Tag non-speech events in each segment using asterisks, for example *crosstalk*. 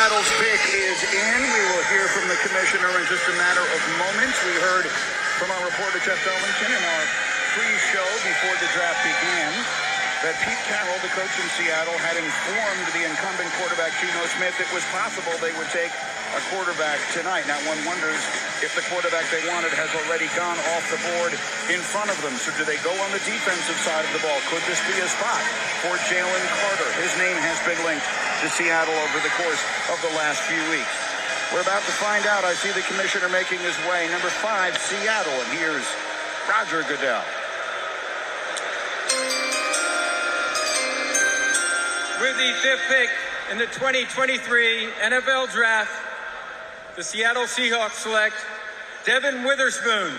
Seattle's pick is in. We will hear from the commissioner in just a matter of moments. We heard from our reporter Jeff Darlington in our pre-show before the draft began that Pete Carroll, the coach in Seattle, had informed the incumbent quarterback Geno Smith it was possible they would take a quarterback tonight. Now one wonders if the quarterback they wanted has already gone off the board in front of them. So do they go on the defensive side of the ball? Could this be a spot for Jalen Carter? His name has been linked to Seattle over the course of the last few weeks. We're about to find out. I see the commissioner making his way. Number five, Seattle. And here's Roger Goodell. With the fifth pick in the 2023 NFL Draft, the Seattle Seahawks select Devin Witherspoon,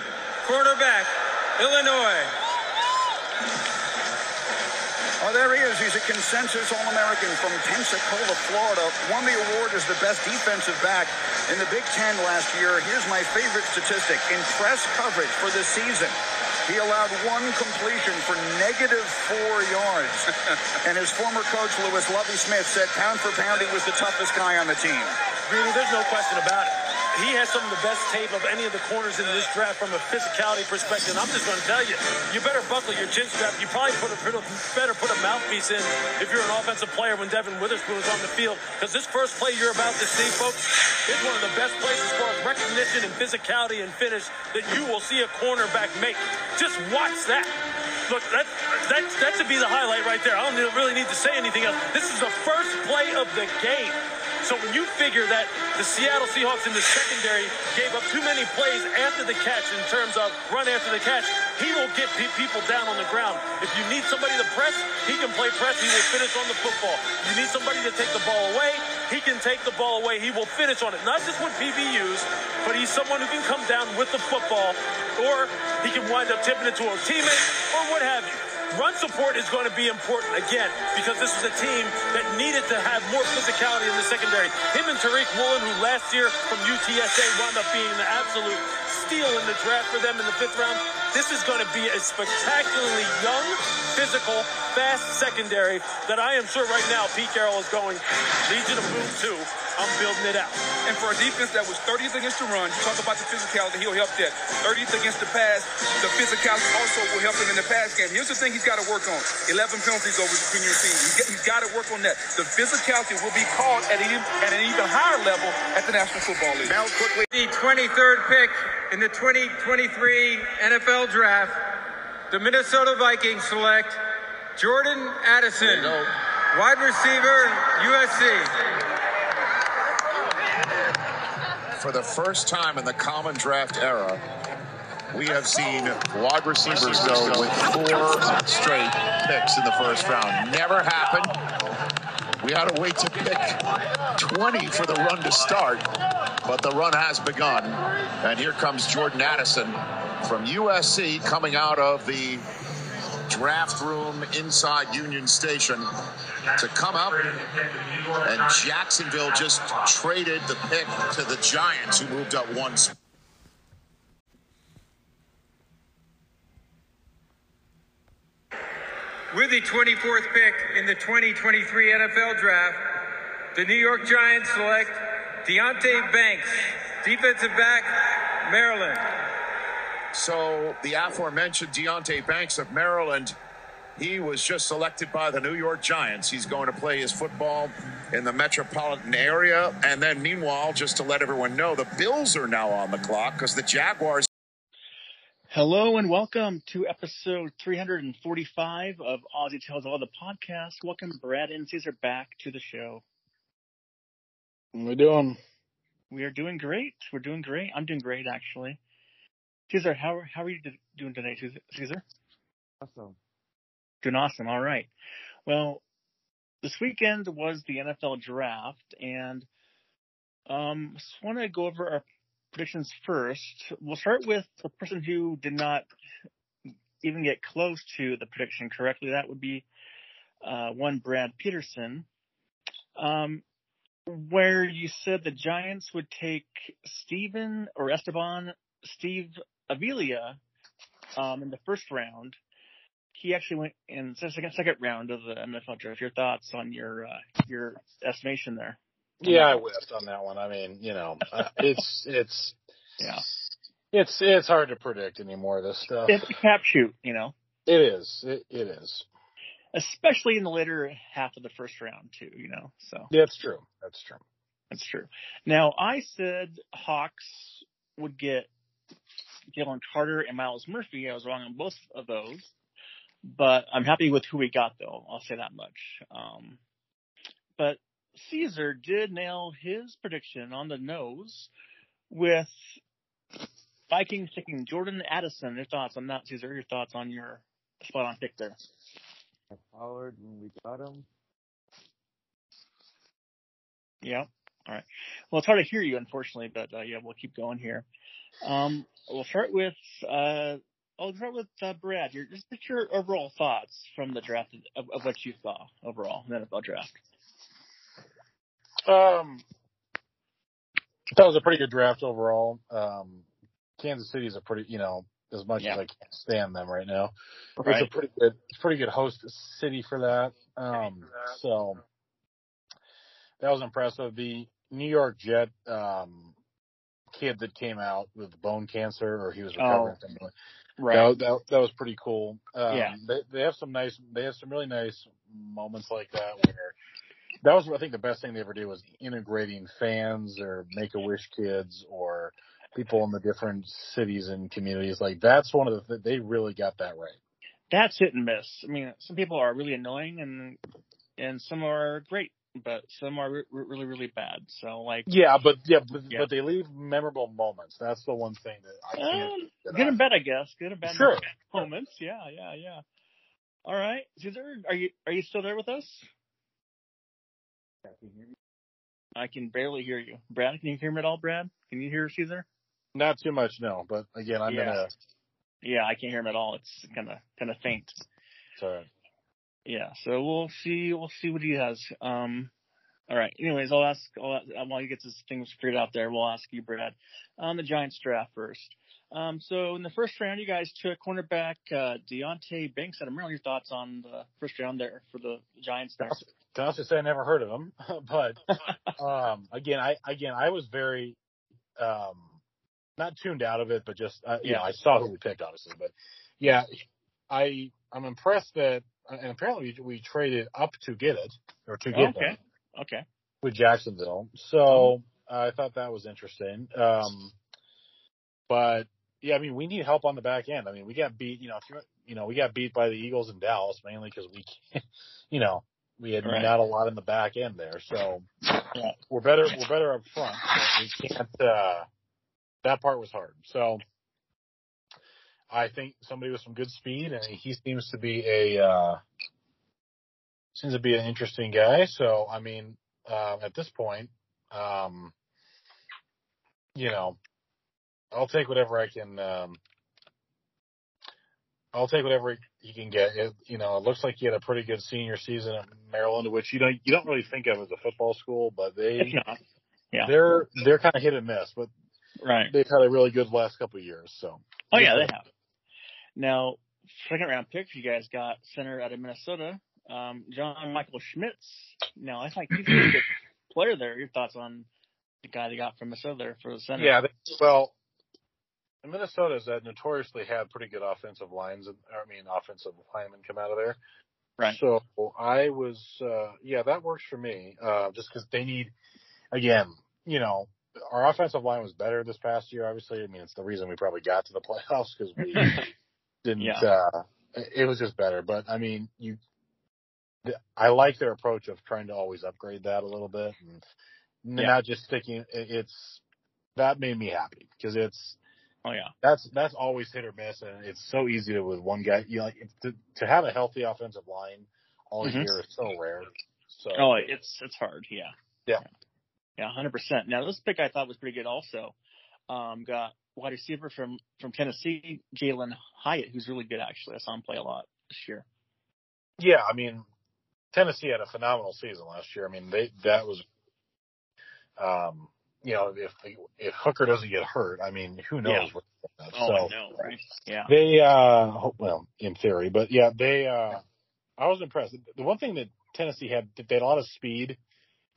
quarterback, Illinois. Oh, there he is. He's a consensus All-American from Pensacola, Florida. Won the award as the best defensive back in the Big Ten last year. Here's my favorite statistic. In press coverage for the season, he allowed one completion for negative four yards. *laughs* and his former coach, Lewis Lovie Smith, said pound for pound he was the toughest guy on the team. There's no question about it. He has some of the best tape of any of the corners in this draft from a physicality perspective. And I'm just going to tell you, you better buckle your chin strap. You probably put a, better put a mouthpiece in if you're an offensive player when Devin Witherspoon is on the field. Because this first play you're about to see, folks, is one of the best far as recognition and physicality and finish that you will see a cornerback make. Just watch that. Look, that, that, that should be the highlight right there. I don't really need to say anything else. This is the first play of the game. So when you figure that the Seattle Seahawks in the secondary gave up too many plays after the catch in terms of run after the catch, he will get people down on the ground. If you need somebody to press, he can play press. He will finish on the football. You need somebody to take the ball away, he can take the ball away. He will finish on it. Not just with PBUs, but he's someone who can come down with the football, or he can wind up tipping it to a teammate, or what have you. Run support is going to be important again because this is a team that needed to have more physicality in the secondary. Him and Tariq Woolen, who last year from UTSA wound up being the absolute steal in the draft for them in the fifth round. This is going to be a spectacularly young, physical, fast secondary that I am sure right now Pete Carroll is going Legion of Boom 2. I'm building it out. And for a defense that was 30th against the run, you talk about the physicality, he'll help that. 30th against the pass, the physicality also will help him in the pass game. Here's the thing he's got to work on 11 penalties over the junior season. He's got, to work on that. The physicality will be called at, an, at an even higher level at the National Football League. Mel quickly. The 23rd pick in the 2023 NFL Draft, the Minnesota Vikings select Jordan Addison, wide receiver, USC. For the first time in the common draft era, we have seen wide receivers go with four straight picks in the first round. Never happened. We had to wait to pick 20 for the run to start, but the run has begun. And here comes Jordan Addison from USC coming out of the draft room inside Union Station to come up. And Jacksonville just traded the pick to the Giants, who moved up spot. With the 24th pick in the 2023 NFL Draft, the New York Giants select Deonte Banks, defensive back, Maryland. So the aforementioned Deonte Banks of Maryland, he was just selected by the New York Giants. He's going to play his football in the metropolitan area. And then, meanwhile, just to let everyone know, the Bills are now on the clock because the Jaguars. Hello and welcome to episode 345 of Aussie Tells All the podcast. Welcome Brad and Cesar back to the show. What are we doing? We are doing great. We're doing great. I'm doing great actually. Cesar, how how are you doing today, Cesar? Awesome. Doing awesome. All right. Well, this weekend was the NFL draft, and um, just want to go over our predictions first. We'll start with the person who did not even get close to the prediction correctly. That would be uh, one Brad Peterson, um, where you said the Giants would take Steven or Esteban Steve Avila um, in the first round. He actually went in the second second round of the NFL draft. Your thoughts on your uh, your estimation there? Yeah, I whiffed on that one. I mean, you know, uh, it's it's *laughs* Yeah. it's it's hard to predict anymore. This stuff. It's a cap shoot, you know, It is. It, it is. especially in the later half of the first round too, you know. So That's true. That's true. that's true. Now I said Hawks would get Jalen Carter and Myles Murphy. I was wrong on both of those, but I'm happy with who we got though. I'll say that much. Um, but Cesar did nail his prediction on the nose with Vikings taking Jordan Addison. Your thoughts on that, Cesar? Your thoughts on your spot on pick there? Pollard when we got him. Yeah. All right. Well, it's hard to hear you, unfortunately, but uh, yeah, we'll keep going here. Um, we'll start with uh, I'll start with uh, Brad. Your just your overall thoughts from the draft of, of what you saw overall in the NFL draft. Um, that was a pretty good draft overall. Um, Kansas City is a pretty, you know, as much Yeah. as I can't stand them right now. Right. It's a pretty good, it's pretty good host city for that. Um, so that was impressive. The New York Jet, um, kid that came out with bone cancer or he was recovering from it. Right. That, that, that was pretty cool. Um, Yeah. They, they have some nice, they have some really nice moments like that where that was, I think, the best thing they ever did was integrating fans or Make a Wish kids or people in the different cities and communities. Like that's one of the, th- they really got that right. That's hit and miss. I mean, some people are really annoying and and some are great, but some are re- really really bad. So like, Yeah, but yeah, but, Yeah. but they leave memorable moments. That's the one thing that I can't. um, get good on. and bad, I guess. Good and bad Sure. moments. Yeah, yeah, yeah. All right, Cesar, are you are you still there with us? Yeah, can hear me? I can barely hear you. Brad, can you hear me at all, Brad? Can you hear Cesar? Not too much, no. But again, I'm Yeah. gonna. Yeah, I can't hear him at all. It's kind of kind of faint. It's all right. Yeah, so we'll see. We'll see what he has. Um, all right. Anyways, I'll ask I'll, uh, while he gets his things figured out there. We'll ask you, Brad, on the Giants draft first. Um, so in the first round, you guys took cornerback uh, Deonte Banks out of Maryland. Your thoughts on the first round there for the Giants? There? To honestly say, I never heard of him, *laughs* but um, again, I again I was very um, not tuned out of it, but just uh, you Yeah. know I saw who we picked, obviously, but yeah, I I'm impressed that and apparently we, we traded up to get it or to get okay. him Okay. with Jacksonville, so I thought that was interesting. Um, but yeah, I mean we need help on the back end. I mean we got beat, you know, if you you know we got beat by the Eagles in Dallas mainly because we, *laughs* you know, we had Right. not a lot in the back end there. So Yeah. we're better. We're better up front. But we can't. Uh, that part was hard. So I think somebody with some good speed, and he seems to be a uh, seems to be an interesting guy. So I mean, uh, at this point, um, you know, I'll take whatever I can. Um, I'll take whatever you can get. It, you know, it looks like he had a pretty good senior season at Maryland, which you don't you don't really think of as a football school, but they Yeah. they're they're kind of hit and miss, but right. they've had a really good last couple of years. So Oh yeah, they have. Now, second round pick, you guys got center out of Minnesota, um, John Michael Schmitz. Now, I think he's a good *clears throat* player there. Your thoughts on the guy they got from Minnesota there for the center? yeah, they, well, Minnesota's uh, notoriously had pretty good offensive lines, and I mean offensive linemen come out of there. Right. So I was, uh, yeah, that works for me. Uh, just because they need, again, you know, our offensive line was better this past year. Obviously, I mean, it's the reason we probably got to the *laughs* playoffs because we *laughs* didn't. Yeah. uh It was just better, but I mean, you. I like their approach of trying to always upgrade that a little bit and Yeah. not just sticking. It's that made me happy because it's Oh yeah. that's that's always hit or miss, and it's so easy to with one guy. You know, like to to have a healthy offensive line all Mhm. year is so rare. So Oh, it's it's hard. Yeah. Yeah. Yeah, hundred percent. Now this pick I thought was pretty good. Also, um, got wide receiver from from Tennessee, Jalen Hyatt, who's really good. Actually, I saw him play a lot this year. yeah, I mean, Tennessee had a phenomenal season last year. I mean, they that was, um, you know, if if Hooker doesn't get hurt, I mean, who knows? Yeah. What, Oh, so I know, right? Yeah. they, uh, well, in theory, but yeah, they. uh I was impressed. The one thing that Tennessee had, they had a lot of speed,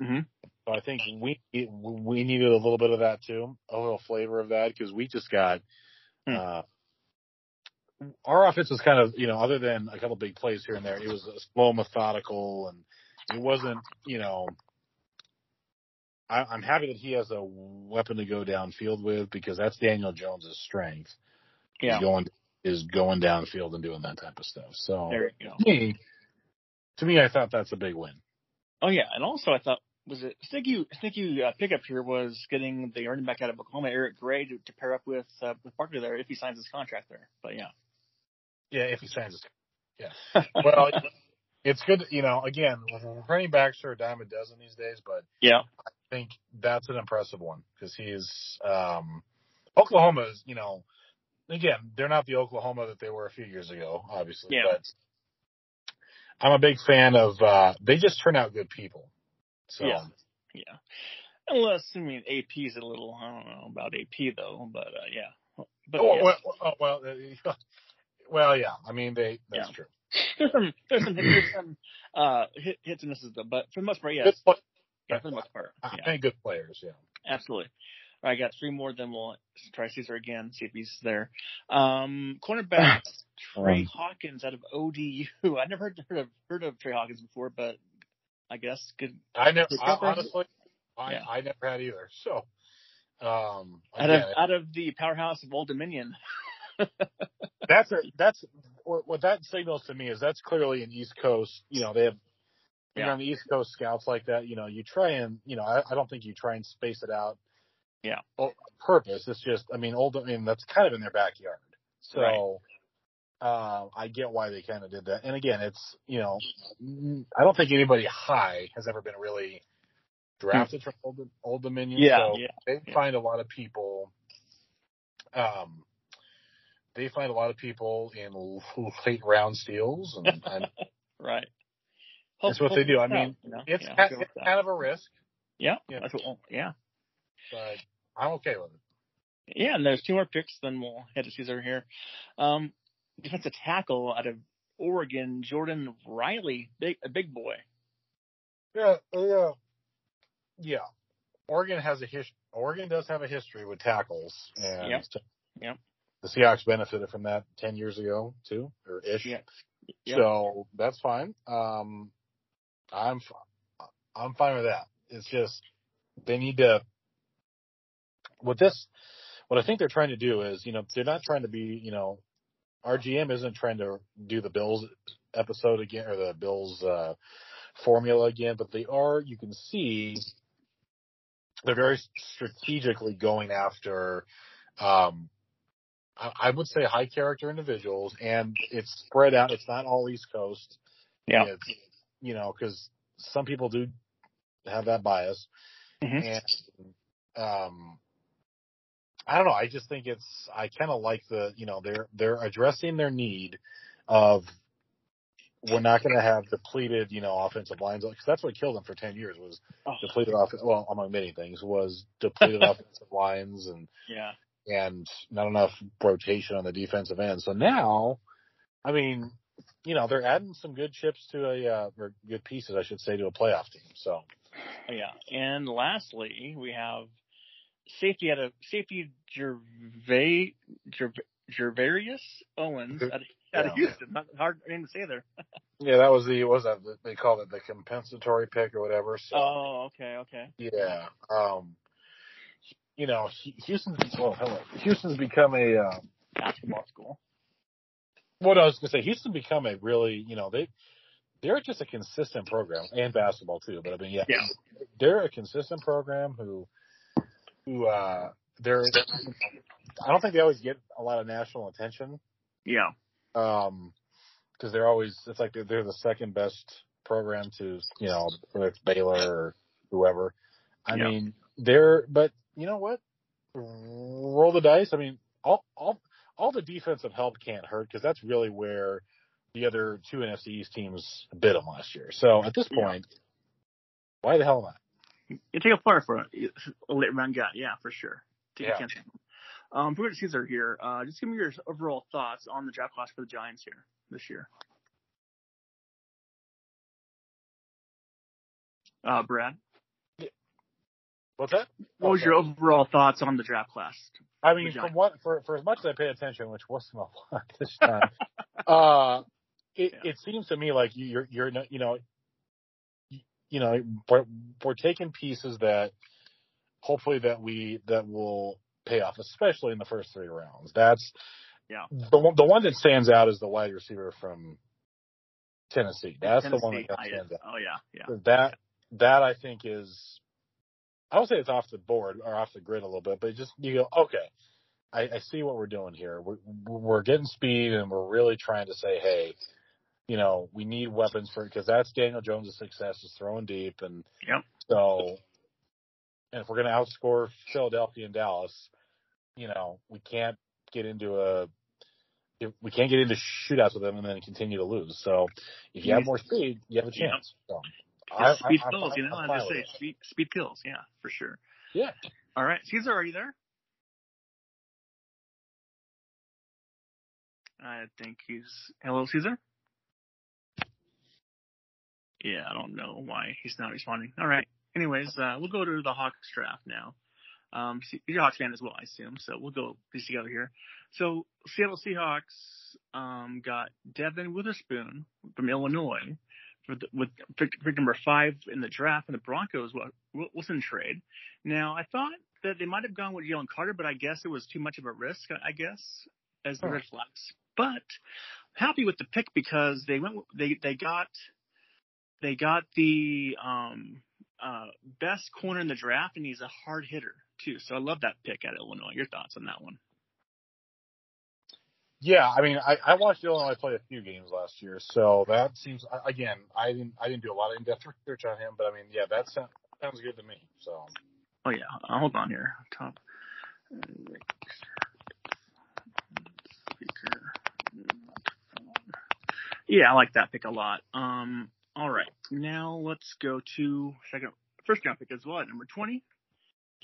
Mhm. So I think we we needed a little bit of that too, a little flavor of that because we just got Hmm. uh, our offense was kind of you know other than a couple big plays here and there, it was slow, methodical, and it wasn't you know. I, I'm happy that he has a weapon to go downfield with because that's Daniel Jones's strength. Yeah. Is going is going downfield and doing that type of stuff. So There you go. to me, to me, I thought that's a big win. Oh yeah, and also I thought was it sneaky sneaky uh, pickup here was getting the running back out of Oklahoma, Eric Gray, to, to pair up with uh, with Barkley there if he signs his contract there. But yeah, Yeah, if he signs his. Yeah. *laughs* Well, it's good. You know, again, running backs are a dime a dozen these days, but yeah, I think that's an impressive one because he's um, Oklahoma is. You know, again, they're not the Oklahoma that they were a few years ago, obviously. Yeah. But I'm a big fan of. uh They just turn out good people. So Yeah. yeah. Unless I mean AP's a little I don't know about AP though, but uh, yeah, but Oh, yeah. well, oh, well, uh, *laughs* well, yeah. I mean, they. That's Yeah. true. *laughs* there's some there's some, there's some uh hit, hits and misses though, but for the most part, yes, Good play- yeah, for the most part, I yeah. think good players. Yeah. Absolutely. All right, I got three more, then we'll try Cesar again, see if he's there. Um, cornerback *laughs* Trey Hawkins out of ODU. I never heard, heard of heard of Trey Hawkins before, but I guess good. I never, Good I, honestly, I, Yeah. I never had either. So, um, Out of out of the powerhouse of Old Dominion. *laughs* that's a, that's what, what that signals to me is that's clearly an East Coast. You know, they have Yeah. you're on the East Coast scouts like that. You know, you try and you know, I, I don't think you try and space it out. Yeah. purpose. It's just, I mean, old. I mean, that's kind of in their backyard. So. Right. Um, I get why they kind of did that. And again, it's, you know, I don't think anybody high has ever been really drafted from Old, Old Dominion. Yeah, so yeah, they yeah. find a lot of people, um, they find a lot of people in late round steals and, and *laughs* Right. That's what they do. I mean, works out, you know? it's, yeah, kind, it's kind of a risk, yeah, yeah. that's what. Yeah, but I'm okay with it. yeah. And there's two more picks. Then we'll head to Cesar here. Um, defensive tackle out of Oregon, Jordan Riley, big a big boy. Yeah, yeah, yeah. Oregon has a his. Oregon does have a history with tackles, and Yep. Yep. the Seahawks benefited from that ten years ago too, or ish. Yeah. Yep. So that's fine. Um, I'm fi- I'm fine with that. It's just they need to. What this, what I think they're trying to do is, you know, they're not trying to be, you know, RGM isn't trying to do the Bills episode again or the Bills uh, formula again, but they are. You can see they're very strategically going after. Um, I I would say high character individuals, and it's spread out. It's not all East Coast. Yeah. It's, you know, because some people do have that bias, Mhm. and um, I don't know. I just think it's. I kind of like the. You know, they're they're addressing their need of. We're not going to have depleted, you know, offensive lines because that's what killed them for ten years was Oh, depleted off. Well, among many things, was depleted *laughs* offensive lines and yeah. and not enough rotation on the defensive end. So now, I mean, you know, they're adding some good chips to a, uh, or good pieces, I should say, to a playoff team. So, yeah. And lastly, we have safety out of safety Gervais Gerv- Gervarius Owens out of, out of Houston. Not hard name to say there. *laughs* yeah, that was the, what was that? They call it the compensatory pick or whatever. So, Oh, okay, okay. yeah. Um, you know, Hu- Houston's, well, hello. Houston's become a, uh, Basketball school. what I was going to say, Houston become a really, you know, they, they're just a consistent program and basketball too. But I mean, yeah, Yeah. they're a consistent program who, who, uh, they're, I don't think they always get a lot of national attention. Yeah. Um, cause they're always, it's like they're, they're the second best program to, you know, whether it's Baylor or whoever. I Yeah. mean, they're, but you know what? Roll the dice. I mean, all, all, all the defensive help can't hurt because that's really where the other two NFC East teams bit them last year. So at this Yeah. point, why the hell not? You take a player for a, a late round guy, yeah, for sure. Take Yeah. a chance. Um, to Cesar here. Uh, just give me your overall thoughts on the draft class for the Giants here this year. Uh, Brad. What's that? What was your overall thoughts on the draft class? I mean, from what for for as much as I pay attention, which wasn't a lot this time, uh, it Yeah. it seems to me like you- you're you're not- you know, you- know, we're, we're taking pieces that hopefully that we that will pay off, especially in the first three rounds. That's Yeah. the one the one that stands out is the wide receiver from Tennessee. That's the one Tennessee, that stands out. Oh yeah, yeah. That that I think is I don't say it's off the board or off the grid a little bit, but just you go, okay, I, I see what we're doing here. We're we're getting speed and we're really trying to say, hey, you know, we need weapons for because that's Daniel Jones' success is throwing deep and Yep. so and if we're gonna outscore Philadelphia and Dallas, you know, we can't get into a we can't get into shootouts with them and then continue to lose. So if you have more speed, you have a chance. So Yeah, speed I'm kills, fine- you know, I fine say, speed, speed kills, yeah, for sure. Yeah. All right, Cesar, are you there? I think he's. Hello, Cesar. Yeah, I don't know why he's not responding. All right. Anyways, uh, we'll go to the Hawks draft now. Um, you're a Hawks fan as well, I assume. So we'll go these together here. So Seattle Seahawks um, got Devin Witherspoon from Illinois for the, with pick, pick number five in the draft, and the Broncos in trade. Now, I thought that they might have gone with Jalen Carter, but I guess it was too much of a risk. I guess as the Huh. red flags. But happy with the pick because they went. They they got they got the um uh best corner in the draft, and he's a hard hitter too. So I love that pick at Illinois. Your thoughts on that one? Yeah, I mean, I, I watched Illinois play a few games last year, so that seems again. I didn't I didn't do a lot of in depth research on him, but I mean, yeah, that sounds, sounds good to me. So Oh yeah, uh, hold on here. Top. Speaker. Yeah, I like that pick a lot. Um, all right, now let's go to second, first round pick as well at number twenty.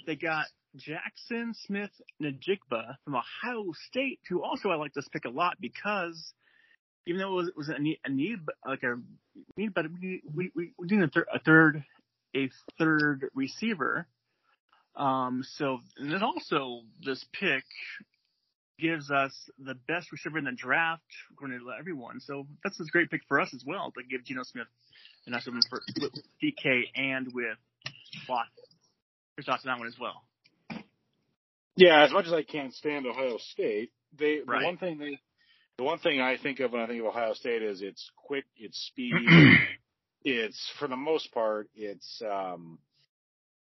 They got Jackson Smith Najigba from Ohio State, who also I like this pick a lot because even though it was, a need, a need, like a need, but we we we we need a, thir- a third a third receiver. Um, so and then also this pick gives us the best receiver in the draft according to everyone. So that's a great pick for us as well to give Geno Smith and that's for with DK and with Watt. Your thoughts on that one as well? yeah, as much as I can't stand Ohio State, they Right. the one thing they the one thing I think of when I think of Ohio State is it's quick, it's speed, *clears throat* it's for the most part, it's um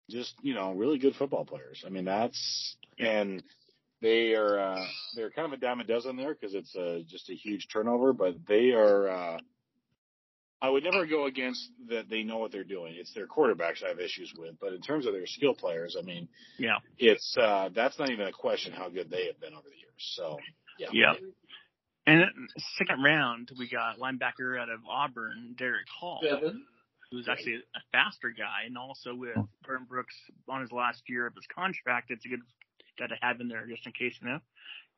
just you know really good football players. I mean that's and they are uh, they're kind of a dime a dozen there because it's uh, just a huge turnover, but they are. Uh, I would never go against that. They know what they're doing. It's their quarterbacks I have issues with, but in terms of their skill players, I mean, Yeah. it's uh, that's not even a question how good they have been over the years. So yeah, Yeah. And second round, we got linebacker out of Auburn, Derick Hall, who's actually a faster guy, and also with Burn Brooks on his last year of his contract, it's a good guy to have in there just in case, you know.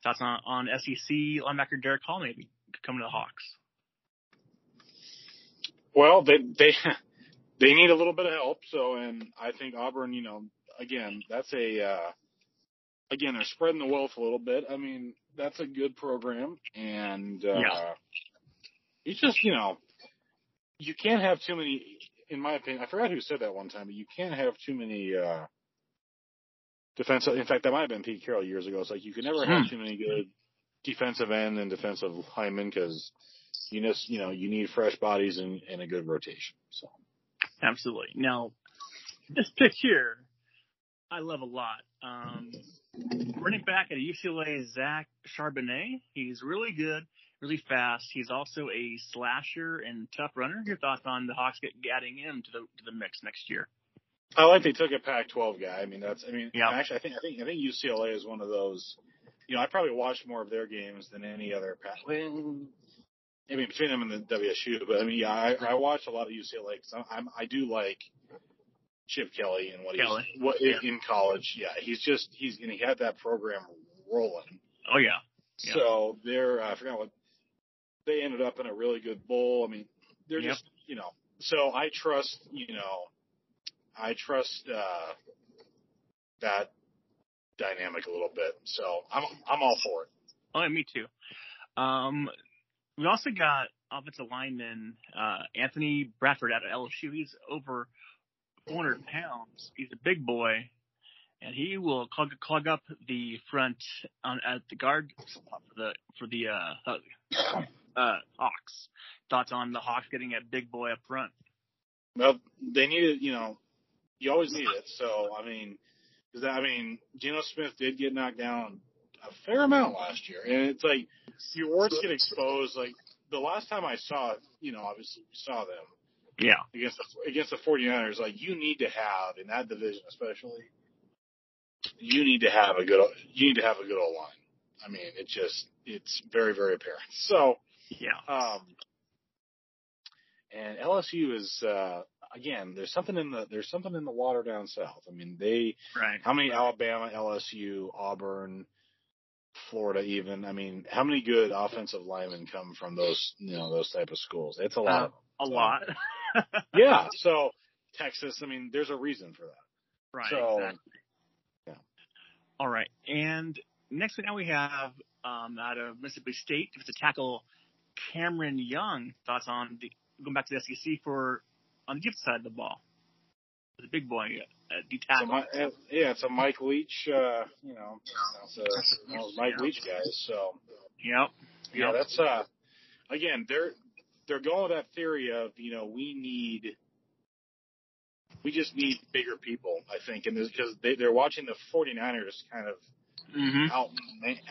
Thoughts on, on SEC linebacker Derick Hall maybe coming to the Hawks? Well, they they *laughs* they need a little bit of help. So, and I think Auburn, you know, again, that's a uh, again they're spreading the wealth a little bit. I mean, that's a good program, and uh, Yeah. it's just you know, you can't have too many. In my opinion, I forgot who said that one time, but you can't have too many. uh Defensive. In fact, that might have been Pete Carroll years ago. It's like you can never have Hmm. too many good defensive end and defensive linemen because you just you know you need fresh bodies and, and a good rotation. So Absolutely. Now, this pick here, I love a lot. Um, running back at UCLA, Zach Charbonnet. He's really good, really fast. He's also a slasher and tough runner. Your thoughts on the Hawks get, adding him to the to the mix next year? I like they took a Pac-12 guy. I mean that's I mean Yeah. actually I think I think I think UCLA is one of those. You know I probably watched more of their games than any other Pac. I mean between them and the WSU, but I mean yeah I, I watch a lot of UCLA because I'm, I'm I do like Chip Kelly and what Kelly. he's what Yeah. in college. Yeah, he's just he's and he had that program rolling. Oh yeah, Yeah. So they're I forgot what they ended up in a really good bowl. I mean, they're Yep. just you know. So I trust you know, I trust uh that dynamic a little bit. So I'm I'm all for it. Oh, yeah, me too. Um, we also got offensive lineman uh, Anthony Bradford out of LSU. He's over 400 pounds. He's a big boy, and he will clog, clog up the front on at the guard spot for the for the uh, uh, *coughs* uh, Hawks. Thoughts on the Hawks getting a big boy up front? Well, they needed, you know, you always need it. So I mean, because I mean, Geno Smith did get knocked down a fair amount last year, and it's like your words get exposed. Like the last time I saw it, you know, obviously we saw them Yeah, against the against the 49ers. Like you need to have in that division, especially, you need to have a good you need to have a good old line. I mean, it just it's very very apparent. So. yeah, Um, and LSU is uh, again. There's something in the there's something in the water down south. I mean, they right. how many Alabama, LSU, Auburn, Florida, even. I mean, how many good offensive linemen come from those you know those type of schools? It's a lot. a So- lot. *laughs* yeah. So Texas. I mean, there's a reason for that. right. So, exactly. yeah. All right, and next thing now we have um, out of Mississippi State, it's a tackle Cameron Young. Thoughts on the going back to the SEC for on the gift side of the ball? The big boy uh, D So tackle. my, uh, yeah, it's a Mike Leach. Uh, you know, it's a, one of Mike Yeah. Leach guys. So. Yep. Yeah, that's uh again, they're they're going with that theory of, you know, we need we just need bigger people, I think, and because they they're watching the 49ers kind of hmm out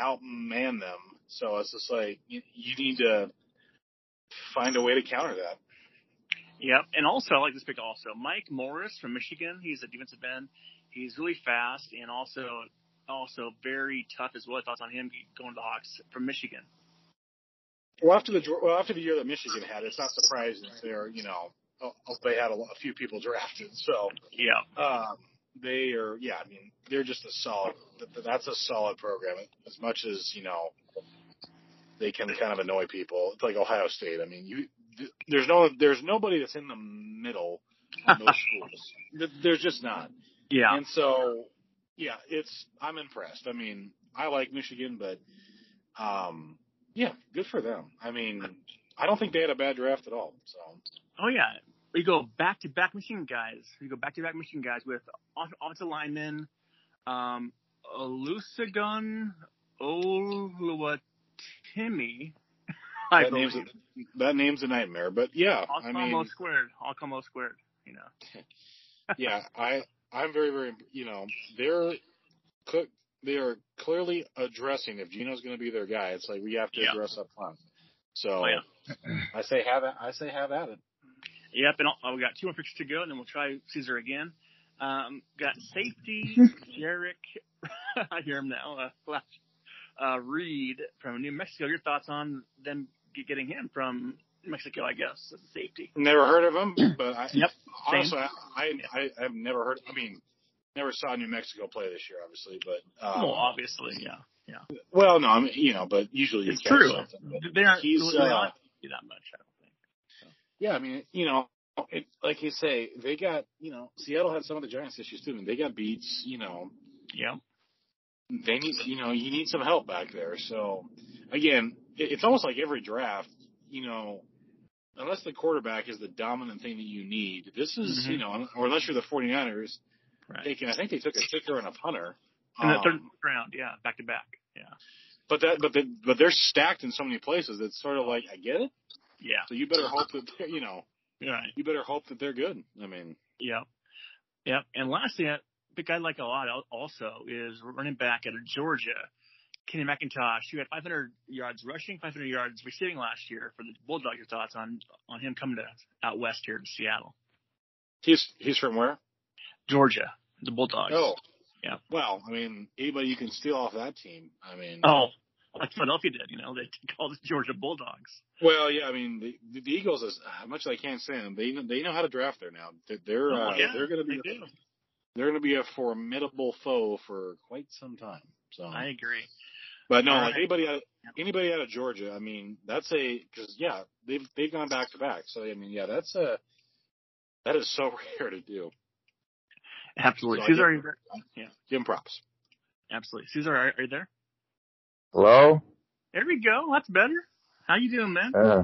outman them. So it's just like you, you need to find a way to counter that. Yep. And also, I like this pick also. Mike Morris from Michigan. He's a defensive end. He's really fast and also also very tough as well. Thoughts on him going to the Hawks from Michigan? Well, after the well after the year that Michigan had, it's not surprising if they're you know uh, they had a, a few people drafted. So Yeah. Um, they are, yeah, I mean, they're just a solid, that's a solid program. As much as, you know, they can kind of annoy people. It's like Ohio State. I mean, you, there's no, there's nobody that's in the middle on those *laughs* schools. There's just not. Yeah. And so, yeah, it's, I'm impressed. I mean, I like Michigan, but, um, yeah, good for them. I mean, I don't think they had a bad draft at all. So, Oh yeah, we go back to back Michigan guys. We go back to back Michigan guys with off- offensive linemen, um, Olusegun Oluwatimi. *laughs* I that name's, a, that name's a nightmare, but yeah, All I mean, squared. All combo squared. You know. *laughs* yeah, I I'm very very you know they're they are clearly addressing if Geno's going to be their guy. It's like we have to Yeah. address up front. So Oh, yeah. *laughs* I say have it. I say have at it. Yep. And oh, we got two more picks to go, and then we'll try Cesar again. Um, got safety Jerrick. I hear him now. Uh. Uh, Reed from New Mexico. Your thoughts on them getting him from Mexico? I guess as a safety. Never heard of him, *clears throat* but I Yep. honestly I, I I have never heard. I mean, never saw New Mexico play this year, obviously, but um, well, obviously, yeah, yeah. well, no, I mean you know, but usually It's true. They aren't He's, really uh, do that much. I don't think. Yeah, I mean, you know, it, like you say, they got, you know, Seattle had some of the Giants issues too, and they got beats. You know, Yeah. They need, you know, you need some help back there. So, again, it's almost like every draft, you know, unless the quarterback is the dominant thing that you need, this is, Mhm. you know, or unless you're the 49ers, Right. taking, I think they took a kicker and a punter. In the Um, third round, yeah, back to back. Yeah. but that, but the, but they're stacked in so many places. It's sort of like, I get it. Yeah. So you better hope that, they're, you know, Right. you better hope that they're good. I mean, yeah. Yep. And lastly, pick I like a lot also is running back out of Georgia, Kenny McIntosh, who had 500 yards rushing, 500 yards receiving last year for the Bulldogs. Your thoughts on on him coming to out west here to Seattle, he's, he's from where? Georgia, the Bulldogs. Oh, Yeah. Well, I mean, anybody you can steal off that team. I mean, Oh, like Philadelphia did. You know, they *laughs* called it Georgia Bulldogs. well, yeah. I mean, the, the Eagles, as much as I can't stand them, they know, they know how to draft there now. They're they're, Oh, uh, yeah, they're going to be they do. They're going to be a formidable foe for quite some time. So, I agree. but no, like anybody out anybody out of Georgia, I mean, that's a because yeah, they've they've gone back to back. So I mean, yeah, that's a that is so *laughs* rare to do. Absolutely. So I Cesar, are you there? Yeah, Give him props. absolutely. Cesar, are, are you there? Hello? There we go. That's better. How you doing, man? Yeah.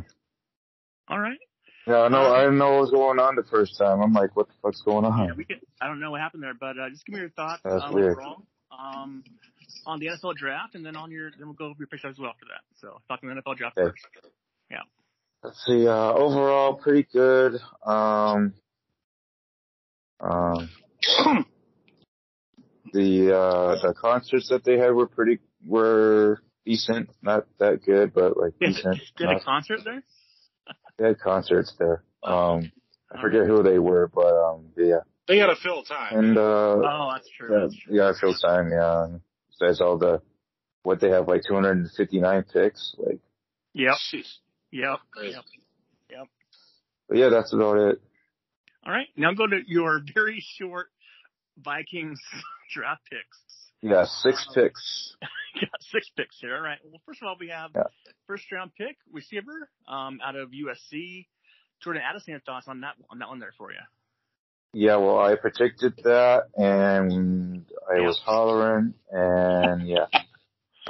All right. Yeah, I know, uh, I didn't know what was going on the first time. I'm like, what the fuck's going on? Yeah, we can. I don't know what happened there, but uh, just give me your thoughts That's um, weird. overall um, on the NFL draft, and then on your then we'll go over your picks as well after that. So talking the NFL draft Okay. first. Let's see, uh, overall pretty good. Um, um, *coughs* the, uh, the concerts that they had were pretty, were decent. Not that good, but like Yeah, decent. did a concert there? they had concerts there. Um, I forget who they were, but, um, yeah. They got to fill time. And, uh, Oh, that's true. Yeah, That's true. yeah, full time. Yeah, and besides all the what they have like 259 picks. Like, Yep. Jeez. Yep. Crazy. Yep. but yeah, that's about it. All right. Now go to your very short Vikings *laughs* draft picks. Yeah, six picks. *laughs* got six picks here. All right. Well, first of all, we have Yeah. first round pick receiver um, out of USC. Jordan Addison, your thoughts on that on that one there for you? Yeah, well, I predicted that, and I was hollering, and yeah,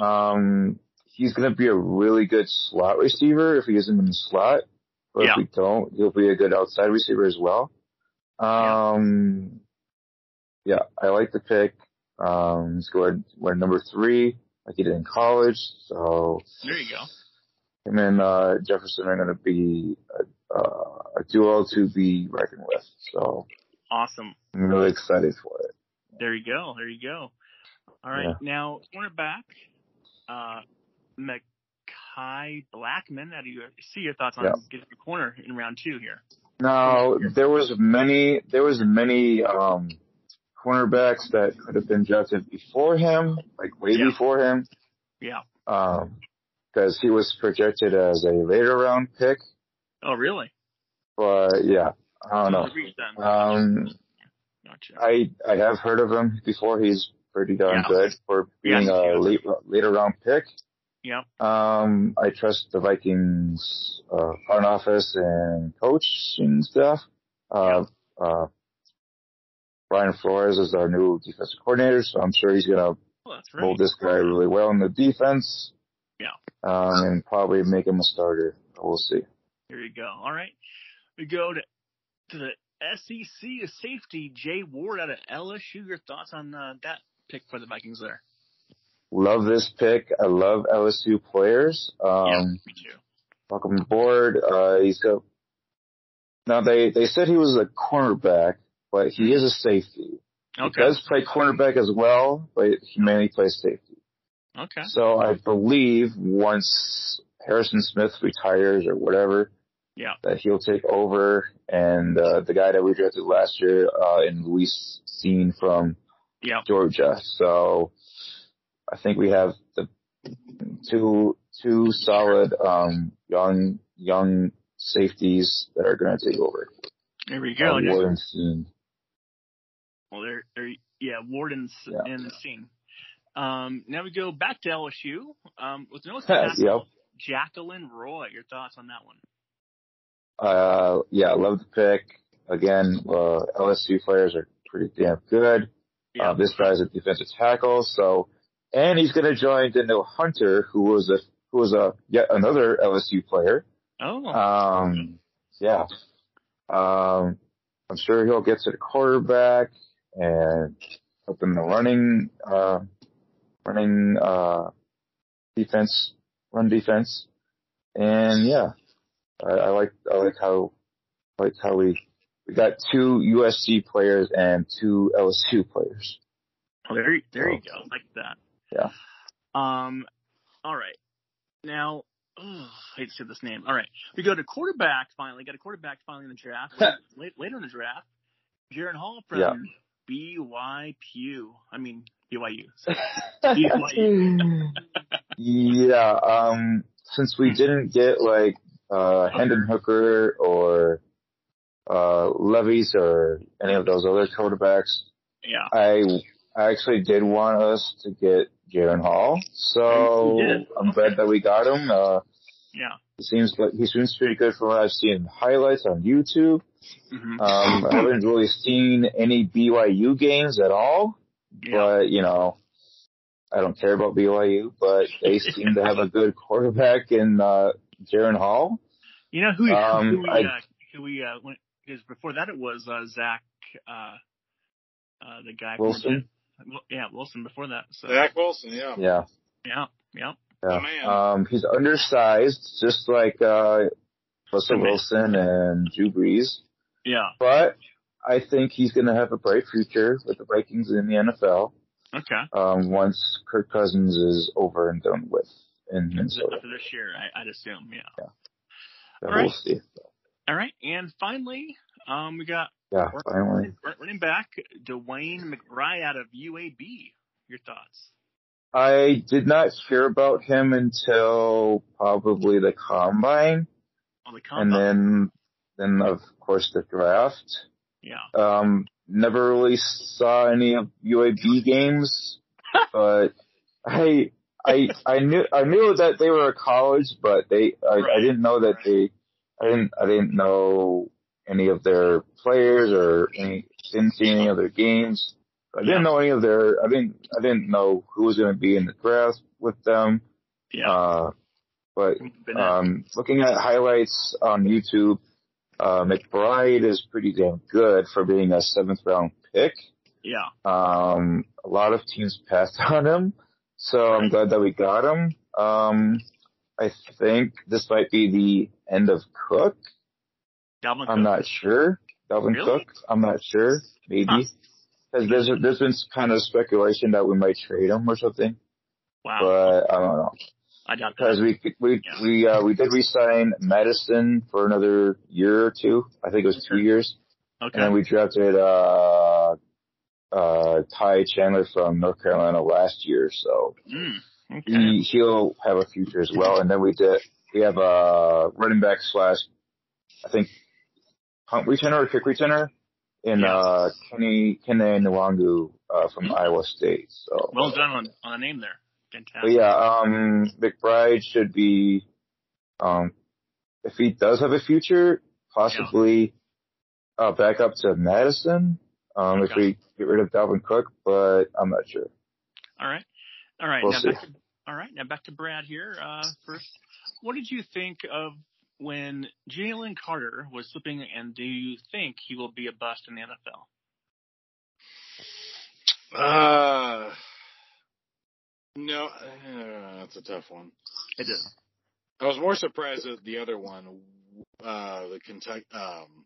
um, he's gonna be a really good slot receiver if he isn't in the slot. But Yeah. if we don't, he'll be a good outside receiver as well. Um, yeah, I like the pick. Um, he's going we're number three, like he did in college. So There you go. him and uh, Jefferson are going to be a, uh, a duo to be reckoned with. So Awesome. I'm really excited for it. There you go. There you go. All right. Yeah. Now cornerback, uh, Mekhi Blackmon. How do you see your thoughts on Yeah. getting the corner in round two here? Now there was many there was many um, cornerbacks that could have been drafted before him, like way Yeah. before him, Yeah. because he was projected as a later round pick. Oh, really? But yeah, I don't know. Um, Gotcha. I I have heard of him before. He's pretty darn Yeah. good for being Yeah, a late later round pick. yeah. Um, I trust the Vikings uh, front office and coaching staff. Uh, uh, Brian Flores is our new defensive coordinator, so I'm sure he's gonna Well, right. mold this guy really well in the defense. Yeah. Um, and probably make him a starter. We'll see. Here you go. All right. We go to to the SEC safety, Jay Ward out of LSU. Your thoughts on uh, that pick for the Vikings there? Love this pick. I love LSU players. Um, yeah, me too. welcome aboard. Uh, he's got, now they, they said he was a cornerback, but he is a safety. He Okay. does play cornerback as well, but he mainly plays safety. Okay. So I believe once Harrison Smith retires or whatever, Yeah. that he'll take over. And uh, the guy that we drafted last year uh, in Lewis Cine from Yeah. Georgia. So I think we have the two two solid um, young young safeties that are going to take over. There we go. Uh, Cine. well, there, there, yeah, Warden's Yeah. in the scene. Um, now we go back to LSU um, with no *laughs* yep. Jaquelin Roy. Your thoughts on that one? Uh, yeah, love the pick. Again, uh, LSU players are pretty damn good. Yeah. Uh, this guy's a defensive tackle, so and he's going to join Danielle Hunter, who was a who was a yet another LSU player. oh, Um, yeah. Um, I'm sure he'll get to the quarterback and help in the running, uh, running, uh, defense, run defense. And yeah, I, I like, I like how, I like how we, we got two USC players and two LSU players. oh, there, there you go. Like that. Yeah. Um, all right. Now, ugh, I hate to say this name. All right, we go to quarterback. Finally, got a quarterback finally in the draft. *laughs* Late, later in the draft, Jaren Hall from Yeah. BYU. I mean BYU. *laughs* BYU. yeah, um, since we didn't get like, uh, Hendon Hooker or, uh, Levis or any of those other quarterbacks, Yeah. I, I actually did want us to get Jaren Hall. So I'm glad that we got him. Uh, Yeah. He seems like he seems pretty good from what I've seen in highlights on YouTube. hmm Um, I haven't really seen any BYU games at all, yeah. but you know, I don't care about BYU, but they seem to have a good quarterback in uh, Jaren Hall. You know who, Um, who we I- uh, who we uh, went, because before that it was uh, Zach, uh, uh, the guy Wilson? Well, yeah, Wilson. Before that, so Zach Wilson, yeah. Yeah, yeah, yeah, yeah. man. Um, he's undersized, just like uh, Russell Wilson and Drew Brees. yeah. But I think he's going to have a bright future with the Vikings in the NFL Okay. um, once Kirk Cousins is over and done with in Minnesota. After this year, I, I'd assume. Yeah. So All we'll right. see. All right, and finally, um, we got Yeah, finally. running back DeWayne McBride out of UAB. Your thoughts? I did not hear about him until probably the combine, On the combine. and then, then of course the draft. yeah. Um, never really saw any of UAB games, *laughs* but I, I, I knew, I knew that they were a college, but they, I, I didn't know that they, I didn't, I didn't know any of their players or any, didn't see any of their games. I didn't know any of their, I didn't, I didn't know who was going to be in the draft with them. Yeah. Uh, but um, looking at highlights on YouTube, uh, McBride is pretty damn good for being a seventh round pick. yeah. Um, a lot of teams passed *laughs* on him, so I'm glad that we got him. Um, I think this might be the end of Cook. Dalvin I'm Cook. not sure. Dalvin Really? Cook. I'm not sure. Maybe. Huh. Because there's there's been kind of speculation that we might trade him or something, Wow. but I don't know. I doubt Because that. we we Yeah. we uh, we did resign Mattison for another year or two. I think it was two years, Okay. and then we drafted uh uh Ty Chandler from North Carolina last year. So Mm, okay. he he'll have a future as well. And then we did we have a running back slash I think punt returner or kick returner in Yeah. uh Kenny Kenny Nwangwu uh from Iowa State. So Well done on, on the name there. Fantastic. yeah, um, McBride should be, um, if he does have a future, possibly uh, back up to Mattison. Um, if we get rid of Dalvin Cook, but I'm not sure. All right. All right. We'll now see. back to, all right. Now back to Brad here. Uh, first, what did you think of when Jalen Carter was slipping, and do you think he will be a bust in the NFL? Uh, no, uh, that's a tough one. It is. I was more surprised at the other one, uh, the Kentucky, um,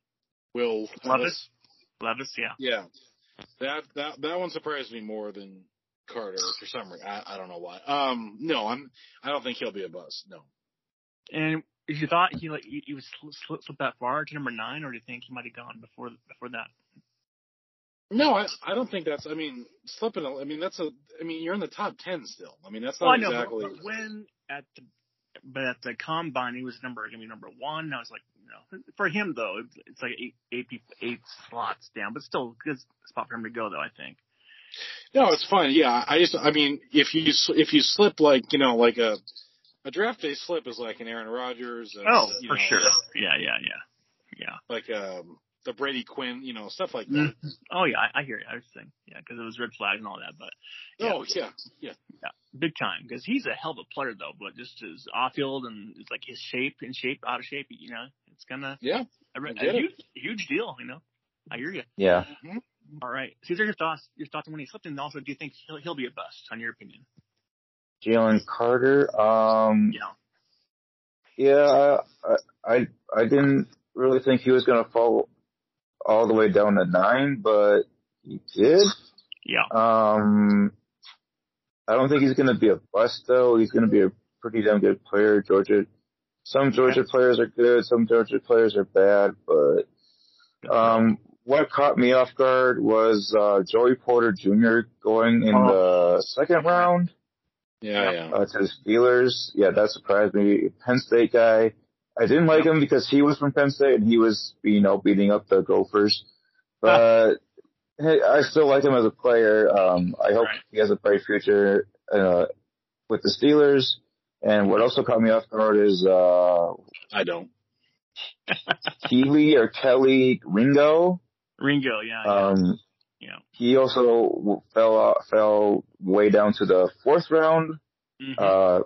Will Levis? Levis, yeah. Yeah, that that that one surprised me more than Carter for some reason. I, I don't know why. Um, no, I'm. I don't think he'll be a bust. No. And you thought he like he, was slip, slip that far to number nine, or do you think he might have gone before before that? No, I I don't think that's. I mean, slipping. I mean, that's a. I mean, you're in the top ten still. I mean, that's not Well, know, exactly. but, but when at the but at the combine he was number gonna be number one. And I was like, you know, for him though, it's, like eight eight eight slots down, but still good spot for him to go though. I think. No, it's fine. Yeah, I just. I mean, if you if you slip like you know like a a draft day slip is like an Aaron Rodgers. and, Oh, for know, sure. Yeah, yeah, yeah, yeah. Like um the Brady Quinn, you know, stuff like that. Oh yeah, I, I hear you. I was saying, yeah, because it was red flag and all that, but yeah, Oh yeah, yeah. yeah, big time. Because he's a hell of a player though, but just his off field and it's like his shape in shape, out of shape. You know, it's gonna Yeah. a, a I get huge, huge deal. You know, I hear you. Yeah. All right, Cesar, your thoughts? Your thoughts on when he slipped, and also, do you think he'll he'll be a bust? On your opinion? Jalen Carter, um, Yeah. yeah, I, I, I didn't really think he was going to fall all the way down to nine, but he did. Yeah. Um, I don't think he's going to be a bust though. He's going to be a pretty damn good player. Georgia, some Georgia players are good, some Georgia players are bad, but um, what caught me off guard was uh, Joey Porter Jr. going in the second round Yeah, yeah. uh, to the Steelers. Yeah, that surprised me. Penn State guy. I didn't like him because he was from Penn State and he was, you know, beating up the Gophers. *laughs* But hey, I still like him as a player. Um, I hope Right. he has a bright future uh, with the Steelers. And what also caught me off guard is uh I don't. *laughs* Keely or Kelly Ringo. Ringo, yeah. Um, yeah. he also fell out, fell way down to the fourth round Mhm. uh,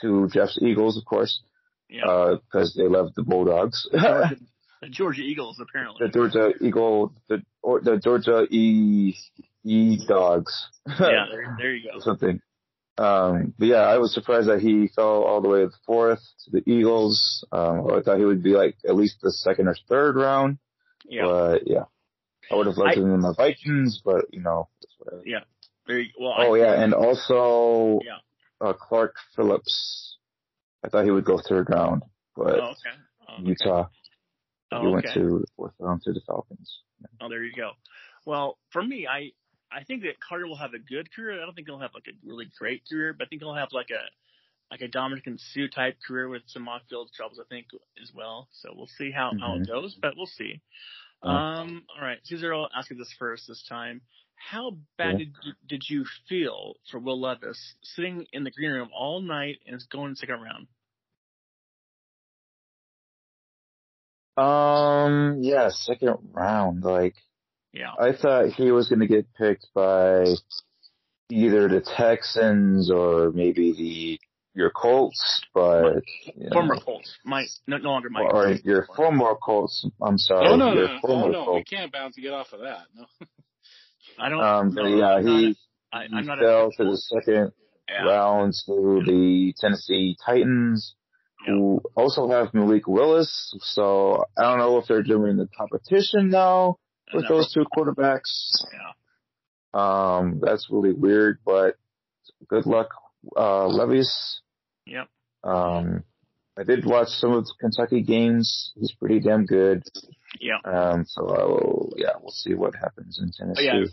to Jeff's Eagles, of course, yeah. because they love the Bulldogs. Georgia, *laughs* the Georgia Eagles, apparently. the Georgia Eagle, the or the Georgia E E Dogs. yeah, *laughs* there, there you go. something. Um, but yeah, I was surprised that he fell all the way to the fourth to the Eagles. Um, I thought he would be like at least the second or third round. Yeah, But yeah, I would have loved I- him in the Vikings, but you know, whatever. yeah. Very well. Oh I, yeah, and also Yeah. uh, Clark Phillips. I thought he would go third round, but Oh, okay. Oh, Utah. oh, he went okay. to the fourth round to the Falcons. Oh, there you go. Well, for me, I I think that Carter will have a good career. I don't think he'll have like a really great career, but I think he'll have like a like a Ndamukong Suh type career with some off-field troubles, I think, as well. So we'll see how how it goes, but we'll see. Um, all right, Cesar, I'll ask you this first this time. How bad Yeah. did you, did you feel for Will Levis sitting in the green room all night and going second round? Um, yeah, second round. Like Yeah, I thought he was going to get picked by either the Texans or maybe the your Colts, but you know, former Colts, my no, no longer my or your former Colts. I'm sorry, Oh no, no, your no, former oh, no. We can't bounce to get off of that. No. I don't. Um, but no, yeah, I'm not he, a- I, he not fell a, to the second yeah, round to the Tennessee Titans, who also have Malik Willis. So I don't know if they're doing the competition now with those two quarterbacks. yeah. Um, that's really weird, but good luck, uh, Levis. Yep. Um, I did watch some of the Kentucky games. He's pretty damn good. Yeah. Um, so I will, yeah, we'll see what happens in Oh, Tennessee. yeah.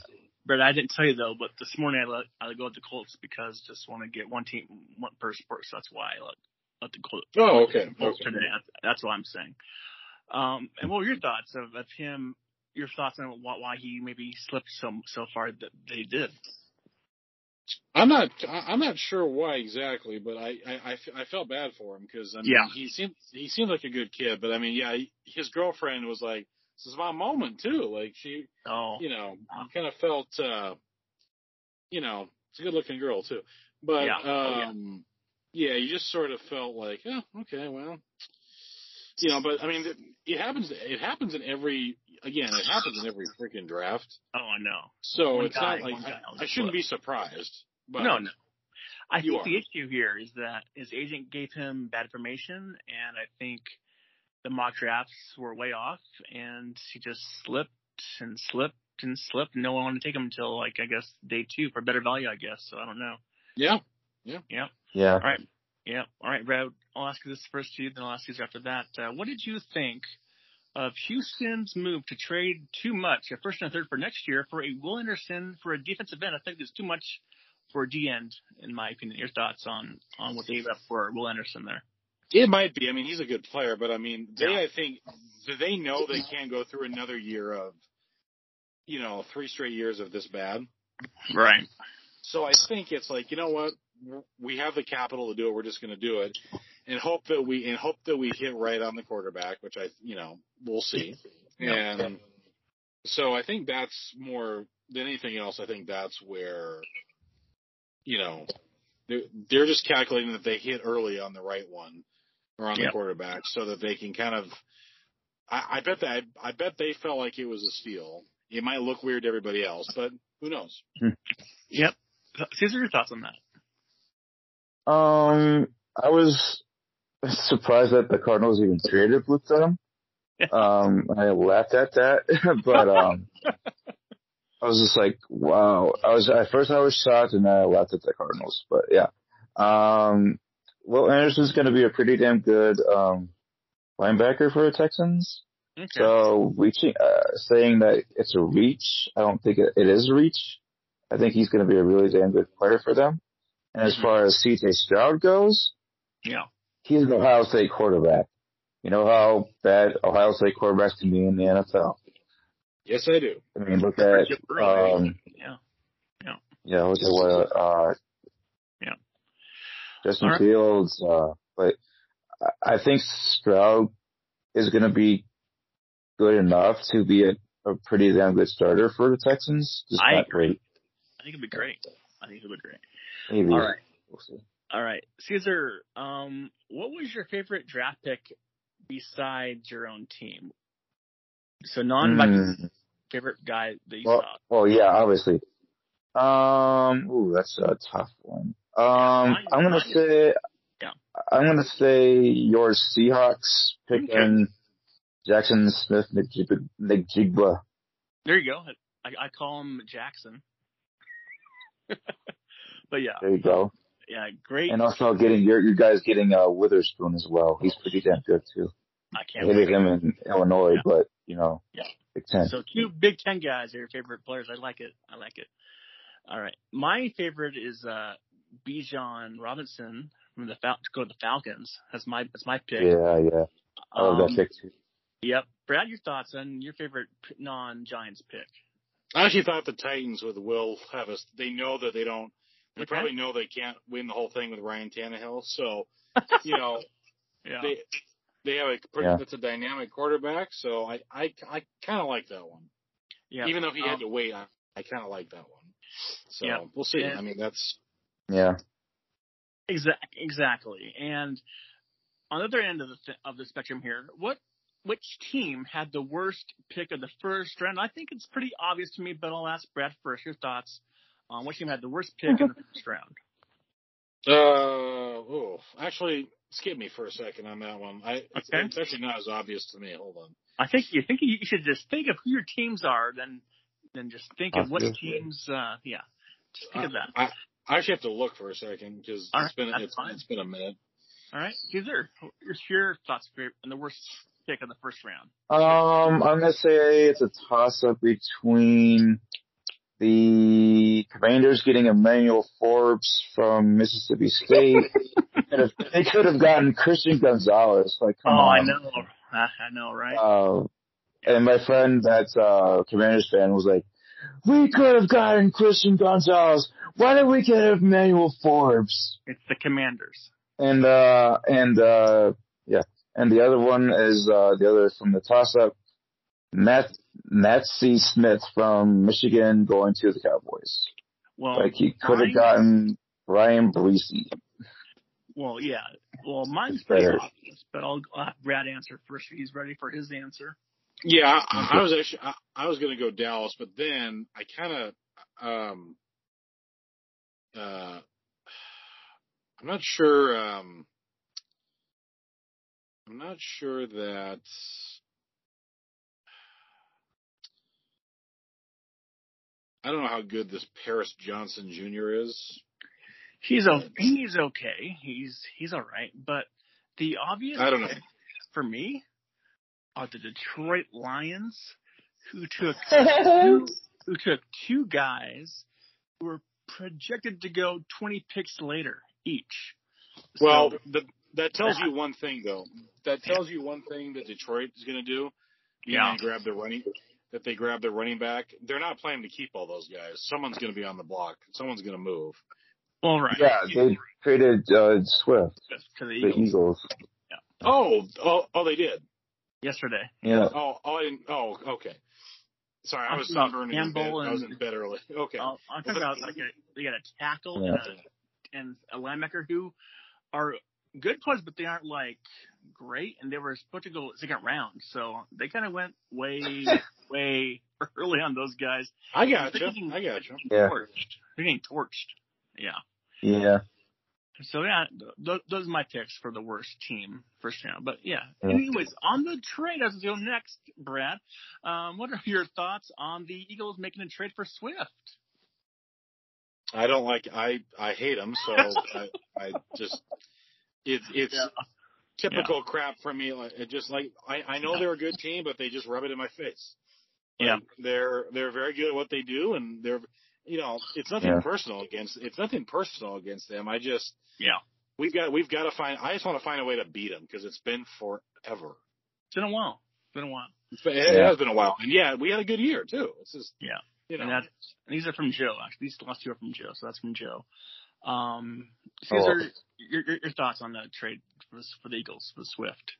Brett, I didn't tell you though, but this morning I let I let go with the Colts because just want to get one team, one per sport. So that's why I let let the Colts. Oh, okay, Colts okay. today. That's, that's what I'm saying. Um, and what were your thoughts of, of him? Your thoughts on why, why he maybe slipped so so far that they did? I'm not. I'm not sure why exactly, but I I, I f- I felt bad for him because I mean Yeah. he seemed he seemed like a good kid, but I mean yeah, his girlfriend was like, "This is my moment too." Like she, Oh, you know, kind of felt, uh you know, it's a good looking girl too, but Yeah. Oh, yeah. um, yeah, you just sort of felt like, oh, okay, well, you know, but I mean, it- it happens. It happens in every. Again, it happens in every freaking draft. oh, I know. So One it's guy, not like I, I shouldn't be surprised. But no, no. I think are. the issue here is that his agent gave him bad information, and I think the mock drafts were way off, and he just slipped and slipped and slipped. No one wanted to take him until like I guess day two for better value, I guess. So I don't know. Yeah. Yeah. Yeah. All right. Yeah. All right, Brad. I'll ask you this first to you, then I'll ask you after that. Uh, what did you think of Houston's move to trade too much, a first and a third for next year, for a Will Anderson for a defensive end? I think it's too much for a D end, in my opinion. Your thoughts on on what they gave up for Will Anderson there? It might be. I mean, he's a good player, but I mean, they, Yeah. I think, do they know they can't go through another year of, you know, three straight years of this bad? Right. So I think it's like, you know what? We have the capital to do it. We're just going to do it and hope that we, and hope that we hit right on the quarterback, which I, you know, we'll see. *laughs* And so I think that's more than anything else. I think that's where, you know, they're, they're just calculating that they hit early on the right one or on Yep. the quarterback so that they can kind of, I, I bet that, I bet they felt like it was a steal. It might look weird to everybody else, but who knows? Hmm. Yep. Cesar, your thoughts on that? Um, I was surprised that the Cardinals even traded with them. Um, I laughed at that, *laughs* but um, *laughs* I was just like, wow. I was at first I was shocked, and then I laughed at the Cardinals. But yeah, um, Will Anderson's going to be a pretty damn good um linebacker for the Texans. Okay. So reaching, uh, saying that it's a reach, I don't think it, it is a reach. I think he's going to be a really damn good player for them. And as far as CJ Stroud goes, yeah. he's an Ohio State quarterback. You know how bad Ohio State quarterbacks can be in the NFL. Yes, I do. I mean, look at um, yeah. yeah, look at what uh, Yeah. Justin right. Fields, uh, but I- I think Stroud is going to be good enough to be a, a pretty damn good starter for the Texans. Just I not agree. great. I think it'd be great. I think it'd be great. Maybe. All right. We'll see. All right. Cesar, um, what was your favorite draft pick besides your own team? So non Mm, favorite guy that you well, saw. well, yeah, obviously. Um, ooh, that's a tough one. Um, I'm gonna say, Yeah. I'm gonna say your Seahawks picking Jackson Smith Najigba. There you go. I, I call him Jackson. *laughs* but yeah, There you go. yeah, great. And also getting your you guys getting uh Witherspoon as well. He's pretty damn good too. I I can't hated him in Illinois, Yeah. but you know, Yeah. Big Ten. So two Big Ten guys are your favorite players. I like it. I like it. All right. My favorite is uh Bijan Robinson from the Fal- to go to the Falcons. That's my that's my pick. yeah, yeah. I love Um, that pick too. Yep. Brad, your thoughts on your favorite non-Giants pick? I actually thought the Titans with Will Levis. They know that they don't. They Okay. probably know they can't win the whole thing with Ryan Tannehill. So, *laughs* you know, Yeah. they they have a pretty. Yeah. That's a dynamic quarterback. So I I I kind of like that one. yeah. Even though he Um, had to wait, I, I kind of like that one. So Yeah. we'll see. And- I mean, that's Yeah. Exact, exactly. And on the other end of the th- of the spectrum here, what which team had the worst pick of the first round? I think it's pretty obvious to me, but I'll ask Brad first. Your thoughts on which team had the worst pick in the first round? uh oh. Actually, skip me for a second on that one. I it's, Okay. it's actually not as obvious to me. Hold on. I think you think you should just think of who your teams are, then then just think of what Obviously. teams. Uh, yeah, just think of that. I, I actually have to look for a second because All it's right, been that's it's, fine. it's been a minute. All right, Cesar, here's your thoughts on the worst pick in the first round. Um, I'm gonna say it's a toss up between the Commanders getting Emmanuel Forbes from Mississippi State. Could *laughs* have- they could have gotten Christian Gonzalez. Like, come oh, on. I know, I, I know, right? Uh, and my friend that's uh Commanders fan was like, We could have gotten Christian Gonzalez. Why did we get Emmanuel Forbes? it's the Commanders. And uh and uh yeah. And the other one is uh the other from the toss up. Matt Mazi Smith from Michigan going to the Cowboys. Well, Like he could have gotten Bryan Bresee. Well, yeah. Well, mine's pretty Better. obvious, but I'll, I'll have Brad answer first. He's ready for his answer. Yeah, I, I was actually I, I was going to go Dallas, but then I kind of um uh I'm not sure um I'm not sure that I don't know how good this Paris Johnson Jr. is. He's o- he's okay. He's he's all right. But the obvious I don't know. *laughs* for me are the Detroit Lions, who took *laughs* two, who took two guys who were projected to go 20 picks later each. Well, So- the, that tells you one thing, though. That tells you one thing that Detroit is going to do. being Yeah. Grab the running, that they grab their running back. They're not planning to keep all those guys. Someone's going to be on the block. Someone's going to move. well, right. Yeah, they traded uh Swift, to the the Eagles Eagles. Oh, oh, oh, they did. yesterday. Yeah. Oh, oh, I didn't. Oh, okay. Sorry, I I'm was talking about sunburned in bed. Campbell I was in bed early. *laughs* Okay. Uh, I'm talking about like a, they got a tackle Yeah. and, a, and a linebacker who are good players, but they aren't like great. And they were supposed to go second round, so they kind of went way, *laughs* way early on those guys. I got They're you. I got you. Yeah. Torched. They're getting torched. Yeah. Yeah. So yeah, th- those are my picks for the worst team first round. But yeah. Yeah. Anyways, on the trade as we go next, Brad, um, what are your thoughts on the Eagles making a trade for Swift? I don't like. I I hate them. So *laughs* I I just it's it's Yeah. Typical crap for me. Like it just like I I know Yeah. they're a good team, but they just rub it in my face. Yeah. They're they're very good at what they do, and they're you know it's nothing Yeah. personal against it's nothing personal against them. I just Yeah. we've got we've got to find. I just want to find a way to beat them because it's been forever. It's been a while. It's been a while. It's been, it Yeah. has been a while, and yeah, we had a good year too. It's just Yeah. you know And and these are from Joe. Actually, these last two are from Joe, so that's from Joe. Um, Oh. Cesar, your, your, your thoughts on the trade for, for the Eagles for Swift?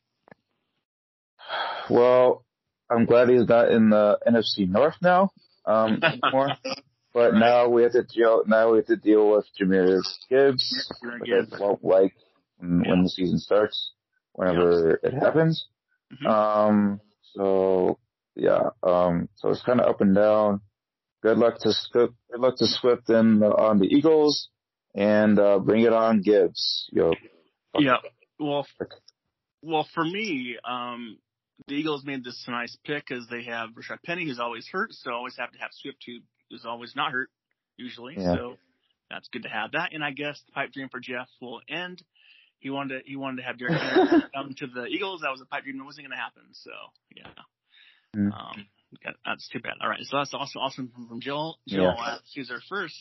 Well, I'm glad he's not in the NFC North now. Um, anymore. *laughs* But now we have to deal. Now we have to deal with Jahmyr Gibbs, which. I won't like when, when the season starts, whenever it happens. Mhm. Um. So yeah. Um. So it's kind of up and down. Good luck to Swift. Good luck to Swift and uh, on the Eagles, and uh, bring it on Gibbs. Yo. Yeah. Well, well, for me, um, the Eagles made this nice pick because they have Rashad Penny, who's always hurt, so always have to have Swift, who is always not hurt usually. Yeah. So that's good to have that. And I guess the pipe dream for Jeff will end. He wanted to, he wanted to have Derrick Henry *laughs* come to the Eagles. That was a pipe dream that wasn't going to happen. So yeah. Mm. Um, that- that's too bad. All right. So that's also awesome from, from Jill. Jill Yeah. uh, Cesar first.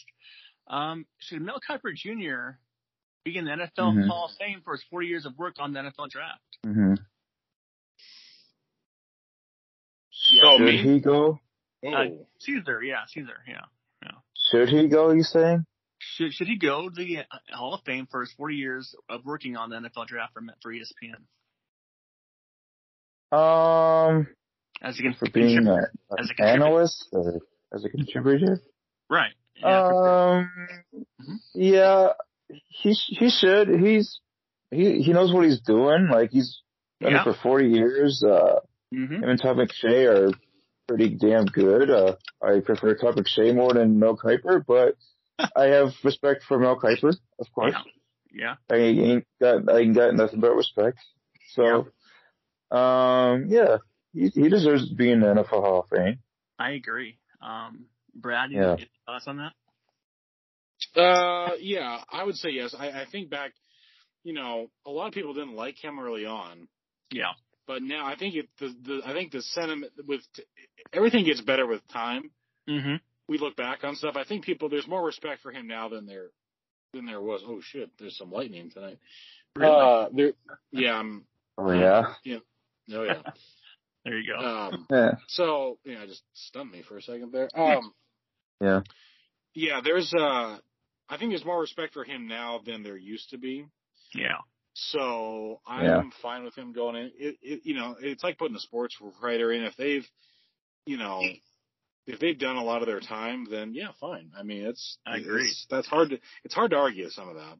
Um, should Mel Kiper Jr. be in the NFL Mhm. Hall of Fame for his 40 years of work on the NFL draft? Mm-hmm. So Should me? he go? Oh. Uh, Cesar, yeah, Cesar, yeah. Should he go? You saying? Should should he go to the uh, Hall of Fame for his 40 years of working on the NFL draft for for ESPN Um. as a for being a, contributor? As a analyst or as a contributor. right? Yeah, for- um, Mhm. yeah, he he should. He's he he knows what he's doing. Like he's done Yeah. it for forty years. Uh, Mhm. him and Todd McShay are pretty damn good. Uh, I prefer Todd McShay more than Mel Kiper, but *laughs* I have respect for Mel Kiper, of course. yeah, I ain't got I ain't got nothing but respect. So, um, yeah, he he deserves to be in the NFL Hall of Fame. I agree. Um, Brad, you Yeah. have thoughts on that? Uh, yeah, I would say yes. I, I think back, you know, a lot of people didn't like him early on, Yeah, but now I think it, the, the, I think the sentiment with, everything gets better with time. mm-hmm. We look back on stuff. I think people, there's more respect for him now than there, than there was. Oh shit, there's some lightning tonight. Really? Uh, there, yeah, I'm, Oh yeah, Yeah. oh yeah. *laughs* there you go. Um, *laughs* yeah, so, yeah, it just stunned me for a second there. *laughs* Um, yeah. yeah, there's, uh, I think there's more respect for him now than there used to be. yeah, So I'm Yeah. fine with him going in. It, it, you know, it's like putting a sports writer in. If they've, you know, if they've done a lot of their time, then yeah, fine. I mean, it's, I agree. it's- that's hard to, it's hard to argue some of that.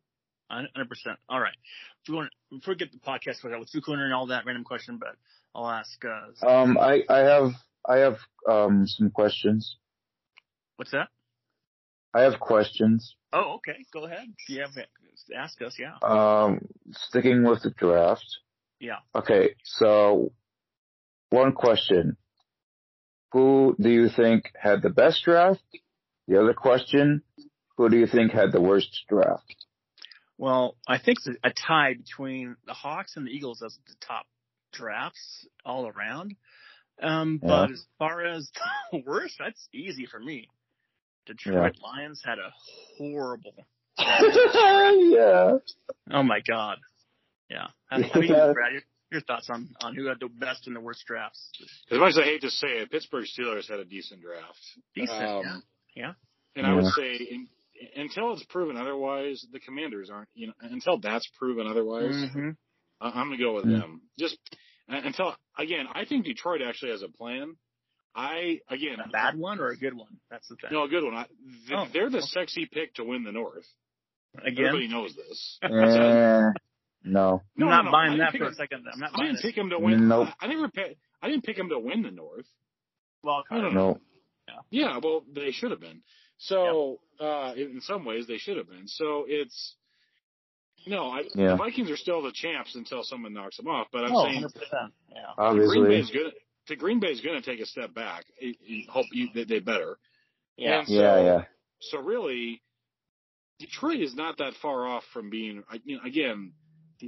hundred percent. All right. If you want, before we get the podcast started with Drew Corner and all that random question, but I'll ask. Uh, Um, I I have I have um some questions. what's that? I have questions. Oh, okay. Go ahead. Yeah, ask us. Yeah. Um, sticking with the draft. Yeah. Okay, so one question: Who do you think had the best draft? The other question: Who do you think had the worst draft? Well, I think it's a tie between the Hawks and the Eagles as the top drafts all around. Um, but Yeah. as far as *laughs* the worst, that's easy for me. Detroit Lions had a horrible. yeah. *laughs* Oh my god. Yeah. How, how you, Yeah. Brad, your, your thoughts on on who had the best and the worst drafts? As much as I hate to say it, Pittsburgh Steelers had a decent draft. Decent. Um, yeah. Yeah. And I would say in, until it's proven otherwise, the Commanders aren't. You know, until that's proven otherwise, Mm-hmm. I- I'm gonna go with Mm. them. Just uh, until again, I think Detroit actually has a plan. I again, A bad one or a good one? That's the thing. no, a good one. I, th- Oh, they're the okay. sexy pick to win the North. Again, Everybody knows this. *laughs* Eh, no. I'm No, not no, no, buying I that for a it- second. I'm not I didn't pick them to win. Nope. I, I never. Pick, I didn't pick them to win the North. Well, No, no, No. Yeah, well, they should have been. So, uh, in in some ways, they should have been. So it's no, I, Yeah. the Vikings are still the champs until someone knocks them off. But I'm oh, saying 100%. Yeah. Green Obviously. Bay's gonna. To Green Bay's going to take a step back. I, I hope you, they, they better. Yeah. So, Yeah, yeah. So really, Detroit is not that far off from being. I- You know, again,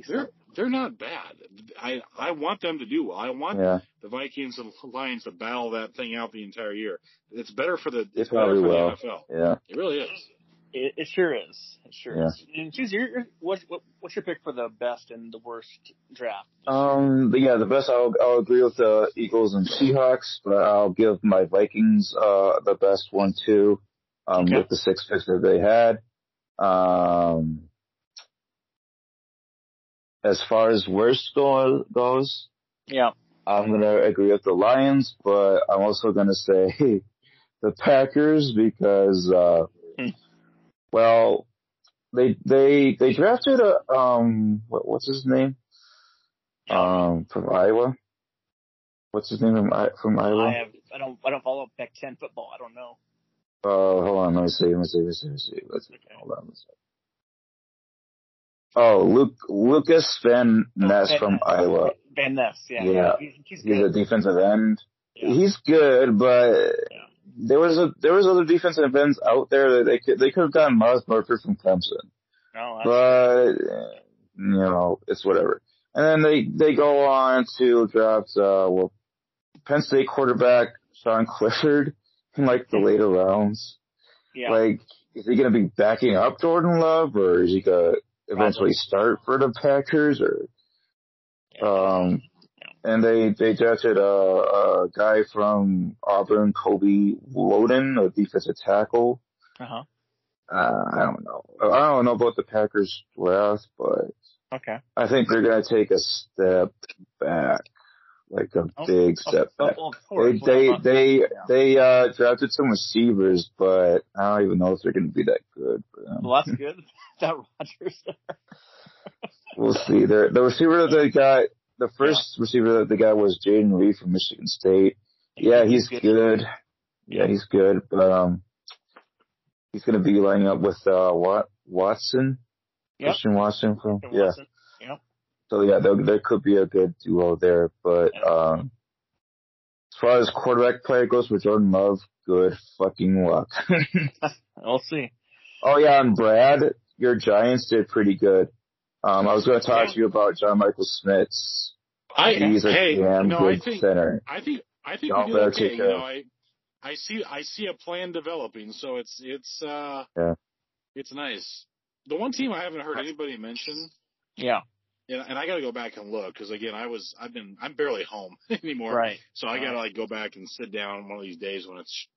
they're they're not bad. I I want them to do well. I want Yeah. the Vikings and Lions to battle that thing out the entire year. It's better for the They it's better for will. the NFL. Yeah. It really is. It, it sure is. It sure Yeah. is. And choose your, what, what what's your pick for the best and the worst draft? Um, but yeah, the best, I'll, I'll agree with the Eagles and Seahawks, but I'll give my Vikings, uh, the best one too, um, Okay. with the six picks that they had. Um, as far as worst go- goes, Yeah. I'm gonna agree with the Lions, but I'm also gonna say *laughs* the Packers because, uh, Hmm. Well, they they they drafted a um what, what's his name um from Iowa. What's his name from from Iowa? I have. I don't. I don't follow Pac Ten football. I don't know. Oh, hold on. Let me see. Let me see. Let me see. Let me see. Let's Okay. hold on. Let's see. Oh, Luke Lucas Van Ness Van from Ness. Iowa. Van Ness. Yeah. Yeah. He's, he's He's a defensive end. Yeah. He's good, but Yeah. There was a there was other defensive ends out there that they could they could have gotten Myles Murphy from Clemson, No, but you know it's whatever. And then they they go on to draft uh well Penn State quarterback Sean Clifford in like the later *laughs* rounds. yeah. Like, is he going to be backing up Jordan Love, or is he going to eventually start for the Packers? Or um, and they they drafted a, a guy from Auburn, Colby Wooden, a defensive tackle. Uh huh. Uh, I don't know. I don't know about the Packers draft, but Okay. I think they're going to take a step back, like a Oh, big Oh, step oh, back. course. They Well, they yeah. they they uh drafted some receivers, but I don't even know if they're to be that good for them. Well, that's *laughs* good. *laughs* that Rodgers. We'll see. The the receiver that they got, the first receiver that they got was Jayden Reed from Michigan State. Yeah, he's good. Yeah, he's good, but um, he's going to be lining up with uh Wat Watson, Yep. Christian Watson from From yeah. Watson. Yep. So yeah, there, there could be a good duo there, but Yeah. um, as far as quarterback play goes with Jordan Love, good fucking luck. *laughs* We'll see. oh yeah, and Brad, your Giants did pretty good. Um, I was going to talk Yeah. to you about John Michael Schmitz. I He's a hey, damn no, good I think center. I think I think Y'all we do better okay. take You know, I I see I see a plan developing, so it's it's uh Yeah. it's nice. The one team I haven't heard anybody mention, Yeah. and, and I got to go back and look because again, I was I've been I'm barely home *laughs* anymore, Right. so I got to like go back and sit down one of these days when it's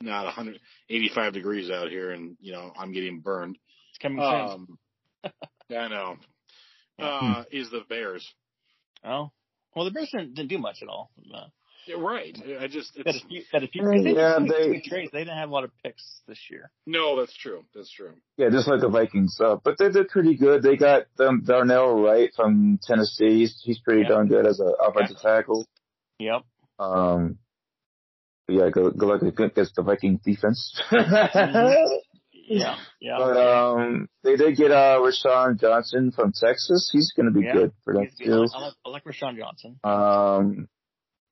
not 185 degrees out here, and you know I'm getting burned. It's coming. Um, yeah, I know. Uh, is the Bears? Oh. Well, the Bears didn't, didn't do much at all. Uh, Yeah, right. I just had a few. Had a few. 'cause They Yeah, they, trades. They didn't have a lot of picks this year. no, that's true. That's true. Yeah, just like the Vikings. Uh, but they did pretty good. They got them Darnell Wright from Tennessee. He's, he's pretty Yeah. darn good as an offensive tackle. Yep. Um, yeah, good, good luck against the Viking defense. *laughs* Yeah. Yeah. But um, they did get uh Roschon Johnson from Texas. He's going to be Yeah. good for them He's good. I too. like, I like, I like Roschon Johnson. Um,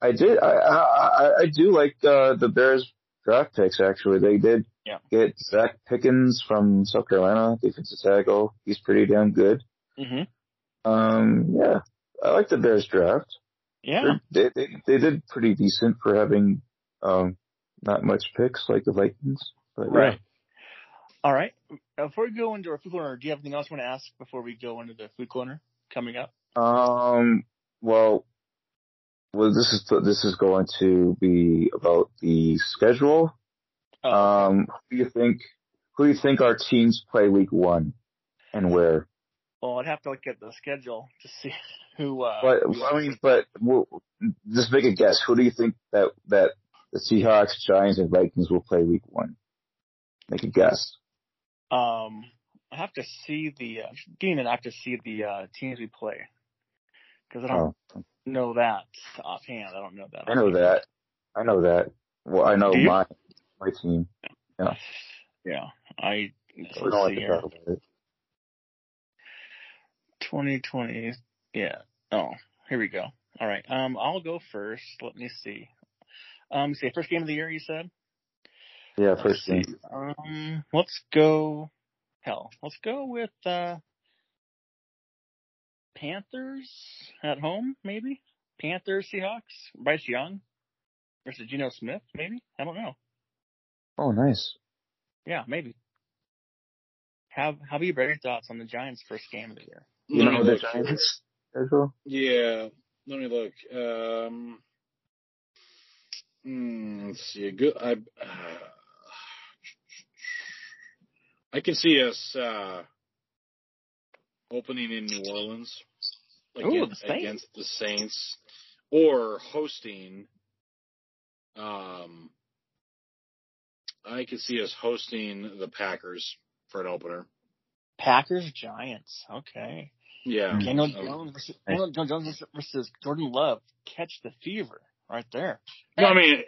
I did. I I, I- I do like uh, the Bears draft picks. Actually, they did Yeah. get Zacch Pickens from South Carolina, defensive tackle. He's pretty damn good. Mm-hmm. Um, yeah, I like the Bears draft. Yeah. They're- They, they they did pretty decent for having um not much picks like the Vikings. But yeah. Right. All right. Before we go into our food corner, do you have anything else you want to ask before we go into the food corner coming up? Um. Well, well, this is this is going to be about the schedule. Oh, Um. Who do you think? Who do you think our teams play week one, and where? well, I'd have to look at the schedule to see *laughs* who. Uh, But who- I mean, but we'll, just make a guess. Who do you think that that the Seahawks, Giants, and Vikings will play week one? Make a guess. Um, I have to see the uh, and I have to see the uh, teams we play because I don't Oh, know that offhand. I don't know that. I know that. I know that. Well, I know my my team. Yeah, Yeah. I. We Let's don't like to talk about it. 2020. Yeah. Oh, here we go. All right. Um, I'll go first. Let me see. Um, see, first game of the year, you said. Yeah, Let's first game. Um, let's go. Hell, let's go with uh Panthers at home, maybe. Panthers, Seahawks, Bryce Young versus Geno Smith, maybe. I don't know. Oh, nice. Yeah, maybe. Have How about you, Brady? Thoughts on the Giants' first game of the year? You know the. Giants schedule? Yeah. Let me look. Um, hmm, let's see. A good. I. Uh, I can see us uh, opening in New Orleans Ooh, against, the Saints. against the Saints, or hosting. Um, I could see us hosting the Packers for an opener. Packers Giants. Okay. Yeah, Daniel Um, Jones versus Daniel Jones versus Jordan Love. Catch the fever right there. No, I mean, th-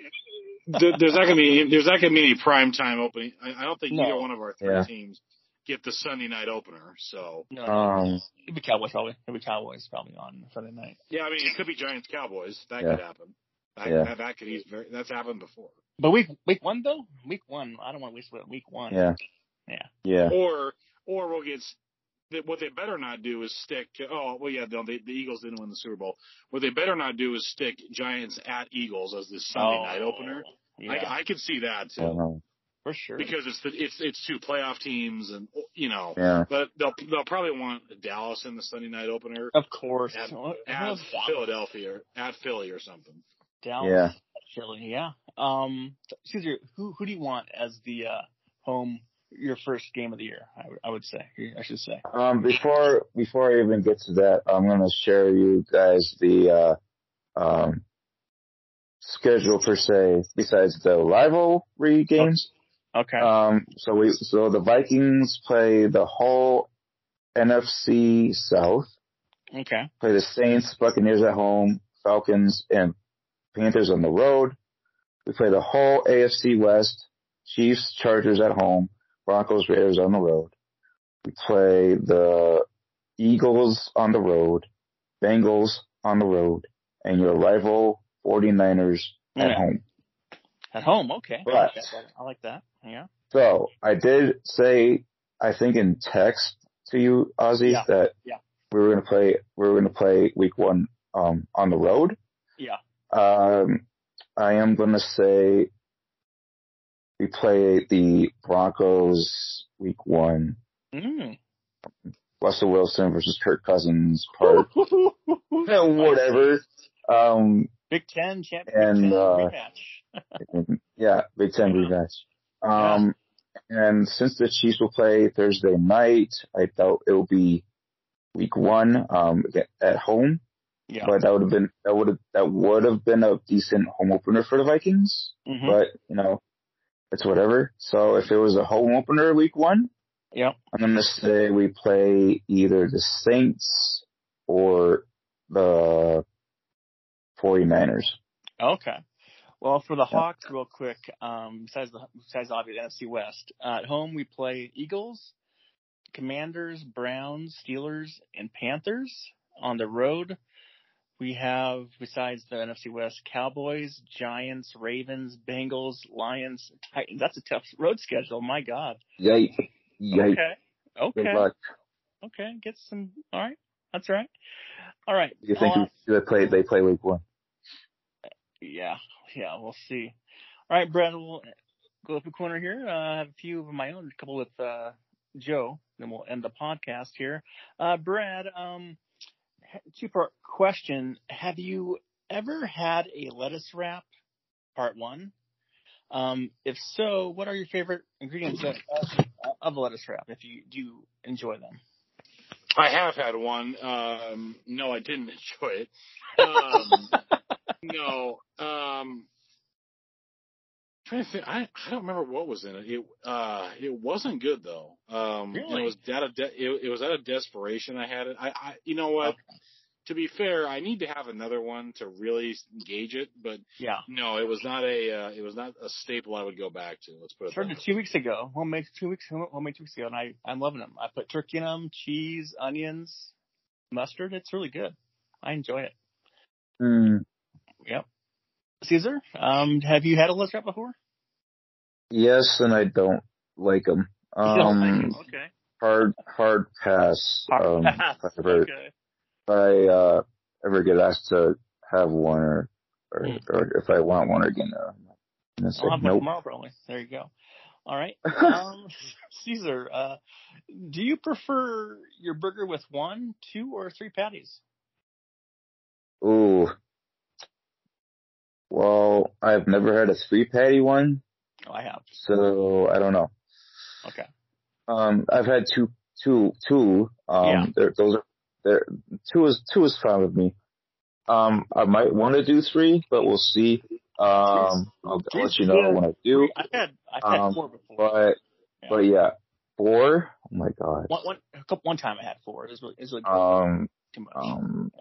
there's not gonna be there's not gonna be any prime time opening. I, I don't think No. either one of our three Yeah. teams get the Sunday night opener. So No, Um, it'd be Cowboys probably. It'd be Cowboys probably on Sunday night. yeah, I mean, it could be Giants Cowboys. That Yeah. could happen. That, Yeah. that, that could eas- very, that's happened before. But week week one though, week one. I don't want to waste. Week one. yeah. Yeah. Yeah. Or or we'll get. S- that What they better not do is stick. Oh well, yeah, no, they, the Eagles didn't win the Super Bowl. What they better not do is stick Giants at Eagles as the Sunday night opener. Oh, Yeah, I, I could see that too for sure. because it's the, it's it's two playoff teams and you know. yeah. But they'll they'll probably want Dallas in the Sunday night opener of course. at, at? Philadelphia or at Philly or something. Dallas, Yeah. Philly. Yeah. Um, Cesar, who who do you want as the uh, home your first game of the year? I, would- would say. I should say. Um, before before I even get to that, I'm gonna share you guys the uh, um, schedule per se. Besides the rivalry games, Okay. um, so we so the Vikings play the whole NFC South. okay. Play the Saints, Buccaneers at home, Falcons, and Panthers on the road. We play the whole AFC West, Chiefs, Chargers at home, Broncos, Raiders on the road. We play the Eagles on the road, Bengals on the road, and your rival 49ers at Yeah. home. At home. Okay. I But- like that. I like that. Yeah. So I did say, I think in text to you, Ozzy, Yeah. that Yeah. we were going to play, we were going to play week one, um, on the road. Yeah. Um, I am going to say we play the Broncos week one. Mm. Russell Wilson versus Kirk Cousins part, *laughs* *laughs* whatever. Um, Big Ten champ. And, uh, rematch. *laughs* yeah, Big Ten rematch. Um, and since the Chiefs will play Thursday night, I doubt it will be week one, um, at home. Yeah. But that would have been, that would have, that would have been a decent home opener for the Vikings. Mhm. But, you know, it's whatever. So if it was a home opener week one, Yep. I'm to say we play either the Saints or the 49ers. Okay. Well, for the Hawks, real quick, um, besides the besides obviously NFC West, uh, at home we play Eagles, Commanders, Browns, Steelers, and Panthers. On the road, we have besides the NFC West, Cowboys, Giants, Ravens, Bengals, Lions, Titans. That's a tough road schedule. My God. Yike. Yike. Okay. Good Okay. luck. Okay. Get some. All right. That's right. All right. You think Uh, they play, they play week one? Yeah, yeah, we'll see. All right, Brad, we'll go up the corner here. Uh, I have a few of my own, a couple with uh, Joe, then we'll end the podcast here. Uh, Brad, um, two part question: Have you ever had a lettuce wrap? Part one. Um, if so, what are your favorite ingredients of, of a lettuce wrap? If you do enjoy them? I have had one. Um, no, I didn't *laughs* enjoy it. Um, *laughs* no. Um, trying to think, I, I don't remember what was in it. It uh, it wasn't good though. Um, Really? it was out of de- it, it was out of desperation. I had it. I, I you know what? To be fair, I need to have another one to really gauge it. But Yeah. no, it was not a uh, it was not a staple I would go back to. Let's put it. Started two weeks ago. Homemade two weeks. Homemade two weeks ago, and I I'm loving them. I put turkey in them, cheese, onions, mustard. It's really good. I enjoy it. Hmm. Yep. Cesar, um, have you had a lettuce wrap before? Yes, and I don't like them. Like Um, 'em? okay. hard, hard pass. Hard um, pass. If I ever, Okay. if I uh, ever get asked to have one, or or, Hmm. or if I want one again, uh, I'm gonna say I'll have one nope. tomorrow probably. There you go. All right. *laughs* Um, *laughs* Cesar, uh, do you prefer your burger with one, two, or three patties? Ooh. Well, I've never had a three patty one, Oh, I have. so I don't know. Okay. Um, I've had two, two, two. Um, Yeah. those are, they're, two is, two is fine with me. Um, I might want to do three, but we'll see. Um, I'll, I'll let you know when I do. I've had I've had Um, four before. But, Yeah. but yeah, four. Oh my god. One, one, a couple, one time I had four. It was really, it was really good. Um, too much. um, All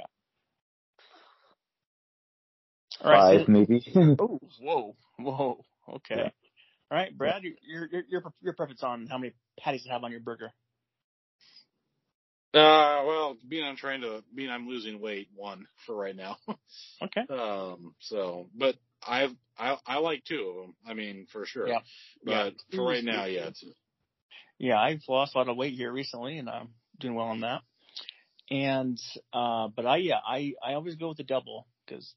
right. five maybe. *laughs* Oh, whoa, whoa. Okay. Yeah. All right, Brad, your your your your, your preference on how many patties to have on your burger? Uh, well, being I'm trying to, being I'm losing weight, one for right now. *laughs* Okay. um, so, but I've, I, I like two of them. I mean, for sure. Yeah. But Yeah. for right now, yeah, it's, Yeah, I've lost a lot of weight here recently, and I'm doing well on that. And uh, but I yeah I I always go with the double because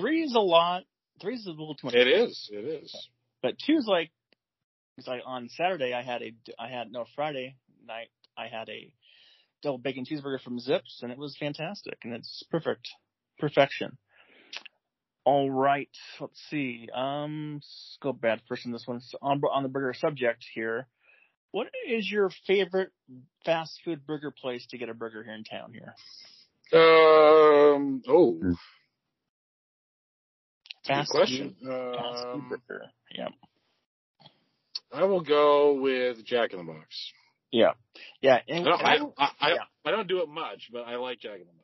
three is a lot. Three is a little too much. it is, it is. But two is like, it's like on Saturday I had a I had no Friday night I had a double bacon cheeseburger from Zips and it was fantastic and it's perfect perfection. All right, let's see. Um, let's go bad first in this one. So on on the burger subject here. What is your favorite fast food burger place to get a burger here in town here? Um, oh, good Fast question. fast Um. Yeah. I will go with Jack in the Box. Yeah. Yeah. I don't, and I, I- I, I, yeah. I don't do it much, but I like Jack in the Box.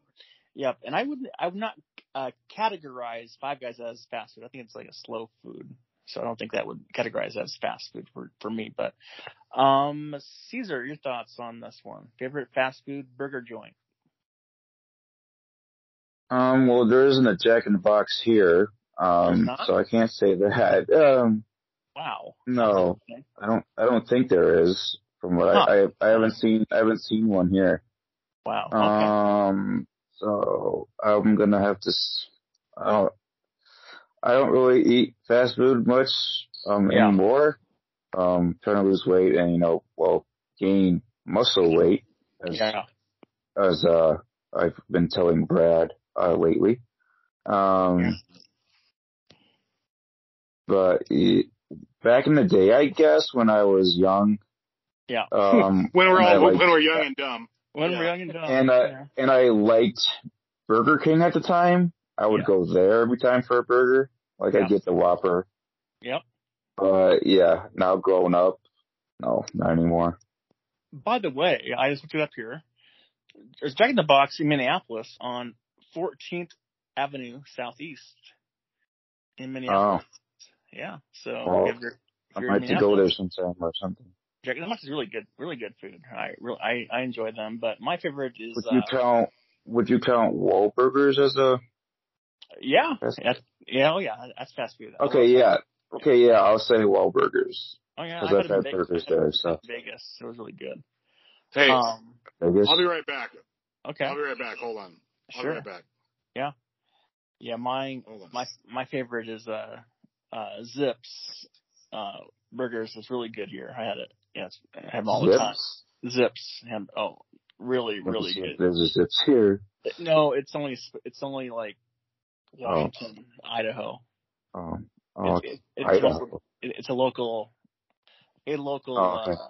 Yep, and I would I would not uh, categorize Five Guys as fast food. I think it's like a slow food, so I don't think that would categorize as fast food for for me. But um, Cesar, your thoughts on this one? Favorite fast food burger joint? Um, well, there isn't a Jack in the Box here, There's um, so I can't say that. *laughs* Um, Wow. no, Okay. I don't. I don't think there is. From what Huh. I, I, I haven't seen. I haven't seen one here. Wow. Okay. Um, so I'm gonna have to. I don't. I don't really eat fast food much um Yeah. anymore. Um, trying to lose weight and you know, well, gain muscle weight as yeah. as uh I've been telling Brad uh lately. Um, Yeah. But back in the day, I guess when I was young, Yeah. *laughs* um, When we're all, liked- when we're young and dumb. when yeah. we're young and dumb. and I yeah. and I liked Burger King at the time. I would Yeah. go there every time for a burger. Like Yeah. I get the Whopper. Yep. But yeah, now growing up, no, not anymore. By the way, I just looked it up here. There's Jack in the Box in Minneapolis on 14th Avenue Southeast in Minneapolis. Yeah. So Well, if you're, if I you're might have to go there sometime or something. Jack in the Box is really good, really good food. I really, I, I enjoy them, but my favorite is, Would you uh, count? Would you count Wahlburgers as a? yeah, that's, yeah, oh yeah, that's fast food. I Okay, love- yeah, okay, yeah. I'll say Wahlburgers. Oh yeah, 'Cause I I've had Vegas. burgers I there, so. Vegas, it was really good. Hey, Um, I guess. I'll be right back. okay, I'll be right back. Hold on. I'll Sure. be right back. yeah, mine, Hold on. my my favorite is uh uh Zips uh burgers is really good here. I had it. Yeah, I have them all the time. Zips. Zips and oh, really really good. There's a Zips here. No, it's only it's only like Oh. Washington, Idaho. Um, oh, It's, it, it's, Idaho. local, it, it's a local a local Oh, okay.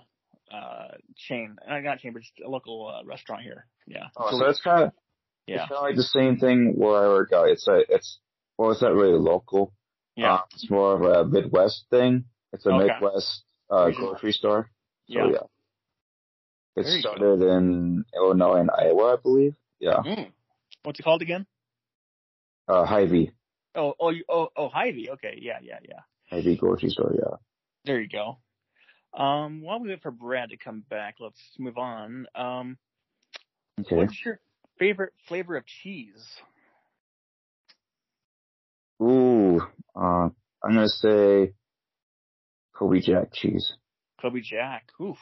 uh, uh chain. Uh, not chain, but just a local uh, restaurant here. Yeah. Oh, so that's kind of yeah. it's kind of like the same thing where I work out. It's a it's well, it's not really local. Yeah. Uh, it's more of a Midwest thing. It's a Okay. Midwest uh, grocery store. So Yeah. yeah. It There started in Illinois and Iowa, I believe. Yeah. Mm. What's it called again? Uh, Hy-Vee. Oh, oh, oh, oh, Hy-Vee. Okay, yeah, yeah, yeah. Hy-Vee grocery store, yeah. There you go. Um, while we wait for Brad to come back, let's move on. Um, Okay. what's your favorite flavor of cheese? Ooh, uh, I'm gonna say Colby Jack cheese. Colby Jack. Oof,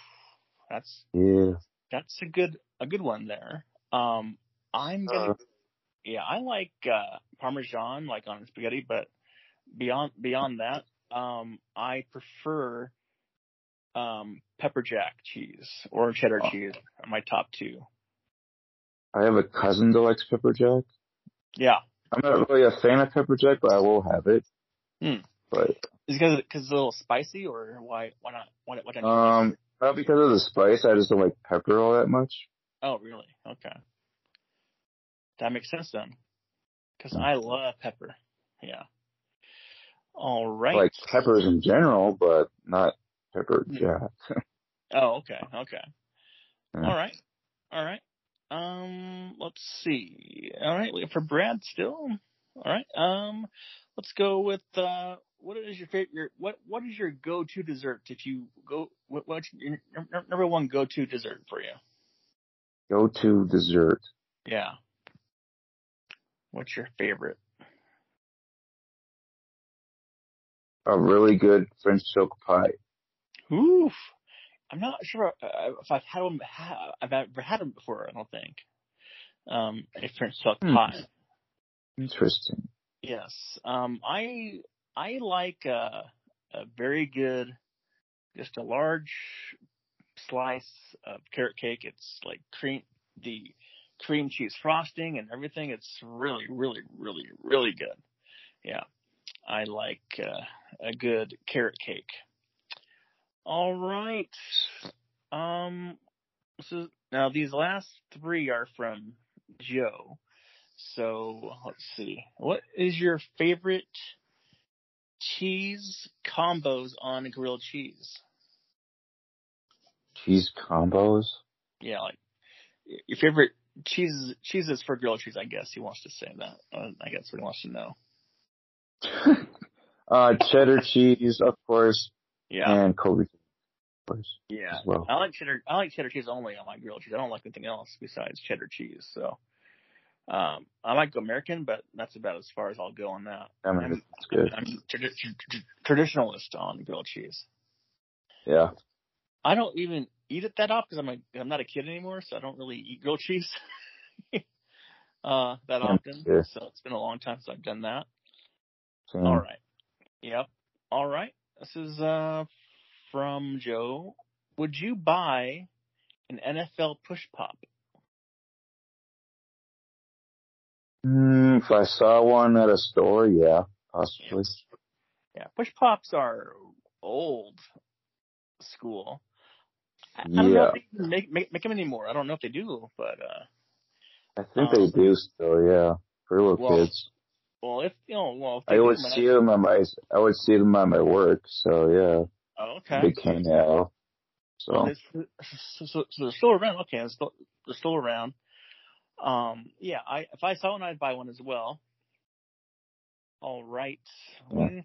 that's Yeah. that's a good a good one there. Um, I'm gonna Uh, yeah, I like uh Parmesan like on spaghetti, but beyond beyond that, um, I prefer um pepper jack cheese or cheddar Oh. cheese are my top two. I have a cousin that likes pepper jack. Yeah, I'm not really a fan of pepper jack, but I will have it. Hmm. But is it because because it's a little spicy or why why not why why don't um, Not because of the spice. I just don't like pepper all that much. Oh, really? Okay. That makes sense then. Because Hmm. I love pepper. Yeah. All right. I like peppers in general, but not pepper Hmm. jack. *laughs* Oh, okay. Okay. Yeah. All right. All right. Um, let's see. All right, for Brad still. All right. Um, let's go with uh, what is your favorite? Your, what What is your go-to dessert if you go? What, what's your number one go-to dessert for you? Go to dessert. Yeah. What's your favorite? A really good French silk pie. Oof. I'm not sure uh, if I've had one. I've ever had them before. I don't think. Um, a French silk Hmm. pie. Interesting. Yes. Um, I I like uh, a very good, just a large slice of carrot cake. It's like cream, the cream cheese frosting and everything. It's really, really, really, really good. Yeah, I like uh, a good carrot cake. All right. Um, so now these last three are from Joe. So let's see. What is your favorite cheese combos on grilled cheese? Cheese combos. Yeah, like your favorite cheeses cheeses for grilled cheese. I guess he wants to say that. Uh, I guess what he wants to know. *laughs* uh, cheddar cheese, of course, Yeah, and Colby, yeah. well. I like cheddar. I like cheddar cheese only on my grilled cheese. I don't like anything else besides cheddar cheese. So, um, I like American, but that's about as far as I'll go on that. I mean, I'm, it's good. I'm tradi- tr- tr- traditionalist on grilled cheese. Yeah. I don't even eat it that often because I'm a, I'm not a kid anymore, so I don't really eat grilled cheese *laughs* uh, that often. yeah. So it's been a long time since I've done that. Same. All right. Yep. All right. This is uh from Joe. Would you buy an NFL push pop? Mm, if I saw one at a store, yeah, possibly. Yeah, push pops are old school. I, I don't know Yeah. if they make, make make them anymore. I don't know if they do, but uh, I think Um, they do still, yeah, for little well, kids. Well, if you know, well, if I would man, see them at my, I would see them at my work, so yeah, Oh, okay. they came now. So Well, so, so, so they're still around. Okay, they're still, they're still around. Um, yeah, I if I saw one, I'd buy one as well. All right. Yeah. I'm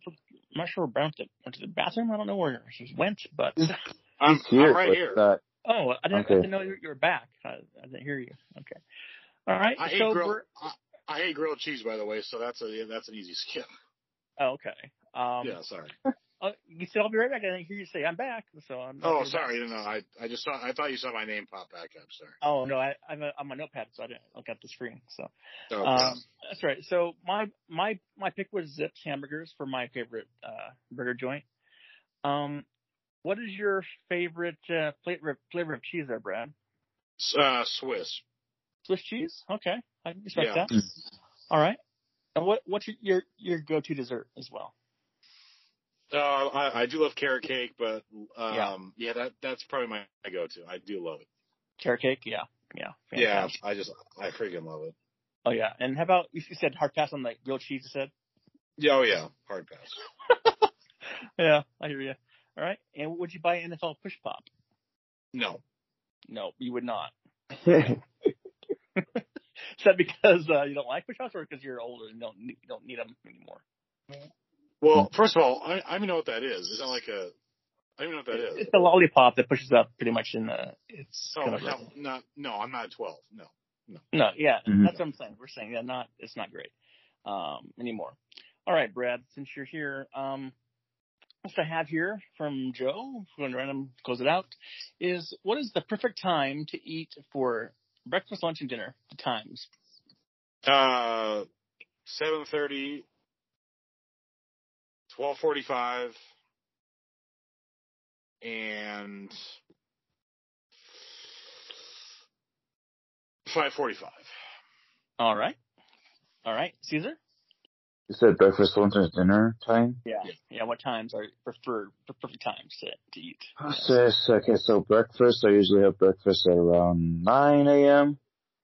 not sure where Brown went went to the bathroom. I don't know where he went, but *laughs* I'm, here, I'm right here. not- oh, I didn't, Okay. I didn't know you you were back. I, I didn't hear you. Okay. All right. I hate so grilled. we're- I, I hate grilled cheese, by the way. So that's a that's an easy *laughs* skip. oh, okay. Um, yeah, sorry. *laughs* uh, you said I'll be right back. I didn't hear you say I'm back. So I'm. Oh, I'll be back. sorry. No, I I just saw. I thought you saw my name pop back up. Sorry. Oh no, I, I'm a, I'm a notepad, so I didn't look at the screen. So. Okay. Um, that's right. So my my my pick was Zips hamburgers for my favorite uh, burger joint. Um, what is your favorite uh, flavor flavor of cheese there, Brad? Uh, Swiss. Swiss cheese. Okay, I respect Yeah. that. All right. And what what's your your, your go to dessert as well? Uh, I, I do love carrot cake, but um, yeah, that that's probably my, my go-to. I do love it. Carrot cake. Yeah. Yeah. Yeah. I just I freaking love it. Oh yeah. And how about you said hard pass on the grilled cheese? You said. Yeah, oh yeah, hard pass. *laughs* Yeah, I hear you. All right. And would you buy an NFL push pop? No, No, you would not. *laughs* Is that because uh, you don't like push ups, or because you're older and don't need, you don't need them anymore? well, first of all, I I don't even know what that is. Is that like a? I don't even know what that is. It's a lollipop that pushes up pretty much in the. It's Oh, kind of hell, no, no, I'm not 12. No. no, no. yeah, Mhm. that's what I'm saying. We're saying yeah, not it's not great um, anymore. All right, Brad, since you're here, um, what I have here from Joe, if we're going to random close it out, is what is the perfect time to eat for breakfast, lunch, and dinner? The times. Uh, 7:30, 12:45, and 5:45. All right, all right, Cesar. You said breakfast, lunch, and dinner time? Yeah. Yeah. What times are preferred, perfect times to, to eat? Okay, so breakfast, I usually have breakfast at around 9 a.m.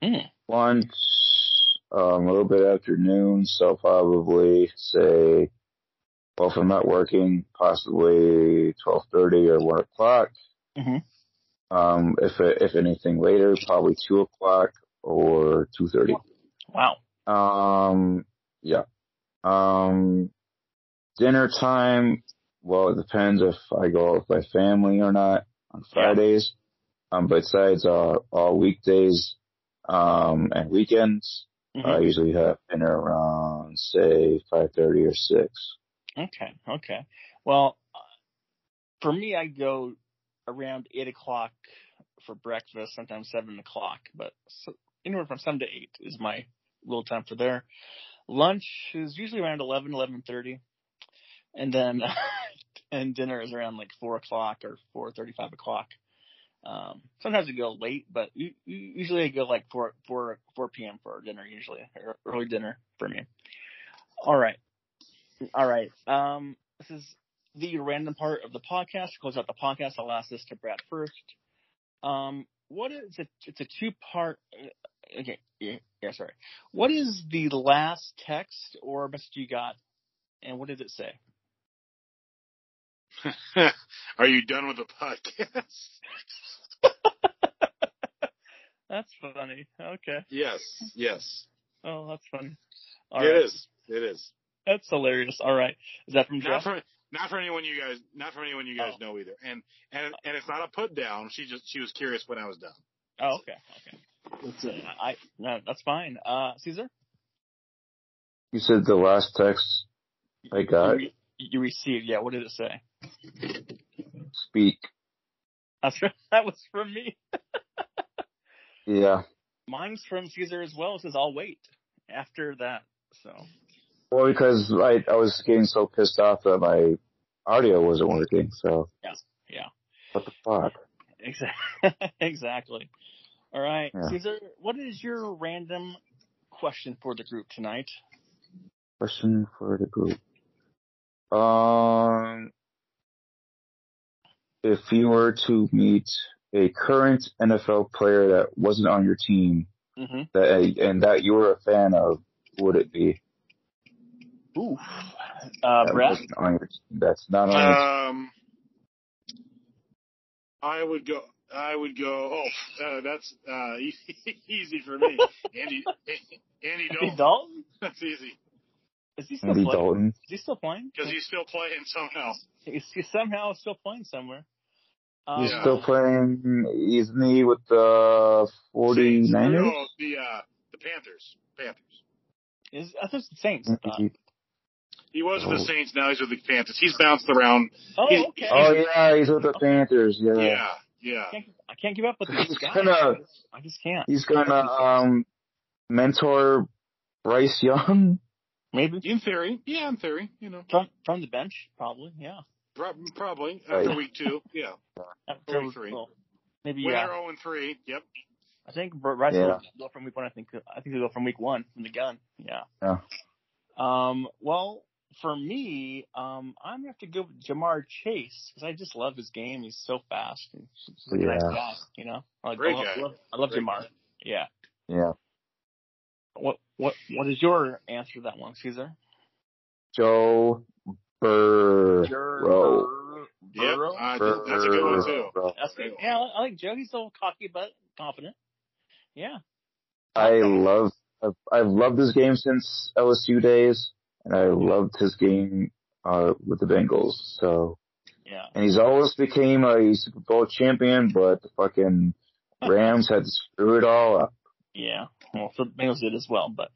Mm. Lunch, um, a little bit after noon, so probably say, well, if I'm not working, possibly 12.30 or 1 o'clock. Mhm. Um, if, if anything later, probably 2 o'clock or 2.30. Wow. Um, yeah. Um, dinner time. Well, it depends if I go out with my family or not on Fridays. Um, besides, uh, all weekdays, um, and weekends, Mhm. I usually have dinner around, say, 5.30 or 6. Okay, okay. Well, uh, for me, I go around eight o'clock for breakfast, sometimes seven o'clock, but so, anywhere from seven to eight is my little time for there. Lunch is usually around eleven, eleven thirty, and then *laughs* and dinner is around like four o'clock or four thirty, five o'clock. Um, sometimes I go late, but usually I go like four, four, four p.m. for dinner. Usually, early dinner for me. All right. All right. Um, this is the random part of the podcast. To close out the podcast, I'll ask this to Brad first. Um, what is it? It's a two part. Okay. Yeah, yeah, sorry. What is the last text or message you got, and what did it say? *laughs* Are you done with the podcast? *laughs* That's funny. Okay. yes, yes. Oh, that's funny. All It right. is. It is. That's hilarious. All right. Is that from Not Jeff? for not for anyone you guys not for anyone you guys Oh. know either. And and and it's not a put down. She just she was curious when I was done. Oh, okay. Okay. That's, uh, I no, that's fine. Uh, Cesar, You said the last text I got, you, you received. Yeah. What did it say? speak. That's *laughs* that was from me. *laughs* Yeah. Mine's from Cesar as well. It says I'll wait after that. So Well, because I, I was getting so pissed off that my audio wasn't working, so. Yeah. Yeah. What the fuck? *laughs* exactly. exactly. All right, Yeah. Cesar. What is your random question for the group tonight? Question for the group. Um, if you were to meet a current NFL player that wasn't on your team Mm-hmm. that and that you were a fan of, would it be? Ooh. Uh, That Brad. on your team. That's not on your Um, I would go. I would go. Oh, uh, that's uh, *laughs* easy for me. *laughs* Andy, Andy Andy Dalton. Dalton? *laughs* That's easy Is he still Andy playing? Dalton. Is he still playing? because he's still playing somehow. He's, he's somehow still playing somewhere. Um, He's Yeah. still playing, isn't he, with the 49ers? No, the uh, the Panthers. Panthers. Is I thought it was the Saints. He was with the Oh. Saints. Now he's with the Panthers. He's bounced around. Oh, He's- okay. Oh yeah, he's with the Panthers. Yeah. Yeah, yeah. I can't, I can't give up with these He's guys. gonna- I just can't. He's gonna um mentor Bryce Young. Maybe In theory, yeah, in theory, you know, from from the bench, probably. Yeah. prob- probably Right. after week two. Yeah, *laughs* After, Week three. well, maybe when yeah. they're zero and three. Yep. I think Bryce Yeah. will go from week one. I think I think he'll go from week one from the gun. Yeah. Yeah. Um. Well, for me, um, I'm gonna have to go with Ja'Marr Chase because I just love his game. He's so fast. and He's just a nice Yeah. guy. You know. Like, Great I love, guy. I love, I love Great Jamar. guy. Yeah. Yeah. What what what is your answer to that one, Cesar? Joe Burrow. Yep. Burrow? I think that's a good one too. Burrow. That's good. Yeah, I like Joe. He's a little cocky but confident. Yeah. I love. I've, I've loved this game since LSU days, and I loved his game uh with the Bengals. So, Yeah. and he's always became a Super Bowl champion, but the fucking *laughs* Rams had to screw it all up. Yeah. Well, the Bengals did as well, but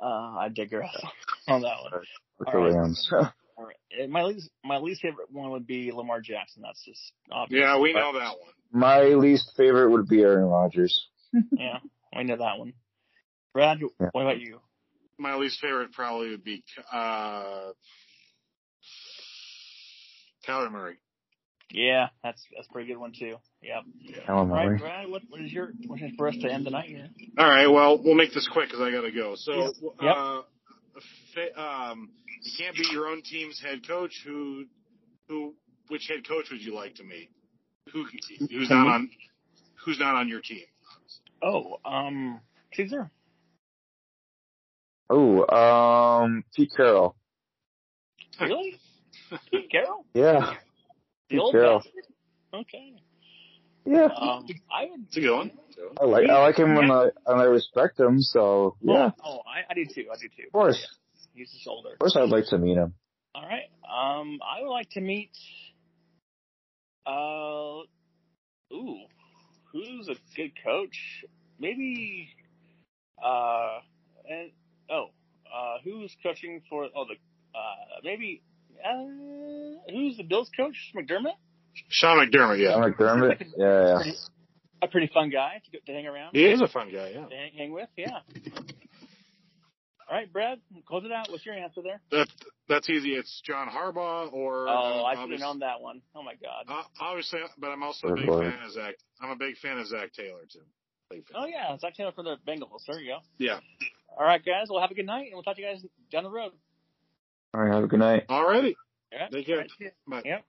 uh, I digress *laughs* on that one. with All the right. Rams. *laughs* All right. My least my least favorite one would be Lamar Jackson. That's just obvious. Yeah, we know that one. My least favorite would be Aaron Rodgers. Yeah, I know that one. Brad, Yeah. what about you? My least favorite probably would be uh, Kyler Murray. Yeah, that's that's a pretty good one too. Yep. Kyler All right, Murray. Brad, what what is your question for us to end the night here? All right, well, we'll make this quick because I got to go. So, Yep. uh, fa- um, you can't be your own team's head coach. Who, who, which head coach would you like to meet? Who, who's not on, who's not on your team? Oh, um, Cesar. Oh, um, Pete Carroll. Really? Pete Carroll? Yeah, The Pete old Carroll. Okay. Yeah, Um, I would. It's a good one. I like I like him and I and I respect him. So yeah, Oh, oh I, I do too. I do too. of course, He's just older. of course, I'd like to meet him. All right. Um, I would like to meet. Uh, ooh, who's a good coach? Maybe. Uh, and oh, uh, who's coaching for? Oh, the uh, maybe. Uh, who's the Bills coach? McDermott. Sean McDermott, yeah. I'm McDermott. Yeah, yeah. A pretty fun guy to, to hang around. He is a fun guy, yeah. To hang, hang with. Yeah. All right, Brad, close it out. What's your answer there? That, that's easy. It's John Harbaugh or, Oh, uh, I should have obvious- known that one. Oh my God. uh, obviously, but I'm also a Oh, big boy. fan of Zac. I'm a big fan of Zac Taylor, too. Oh yeah, Zac Taylor for the Bengals. There you go. Yeah. All right, guys. Well, have a good night, and we'll talk to you guys down the road. All right, have a good night. Alrighty. Yeah. Take care. All right, see ya. Bye. Yep.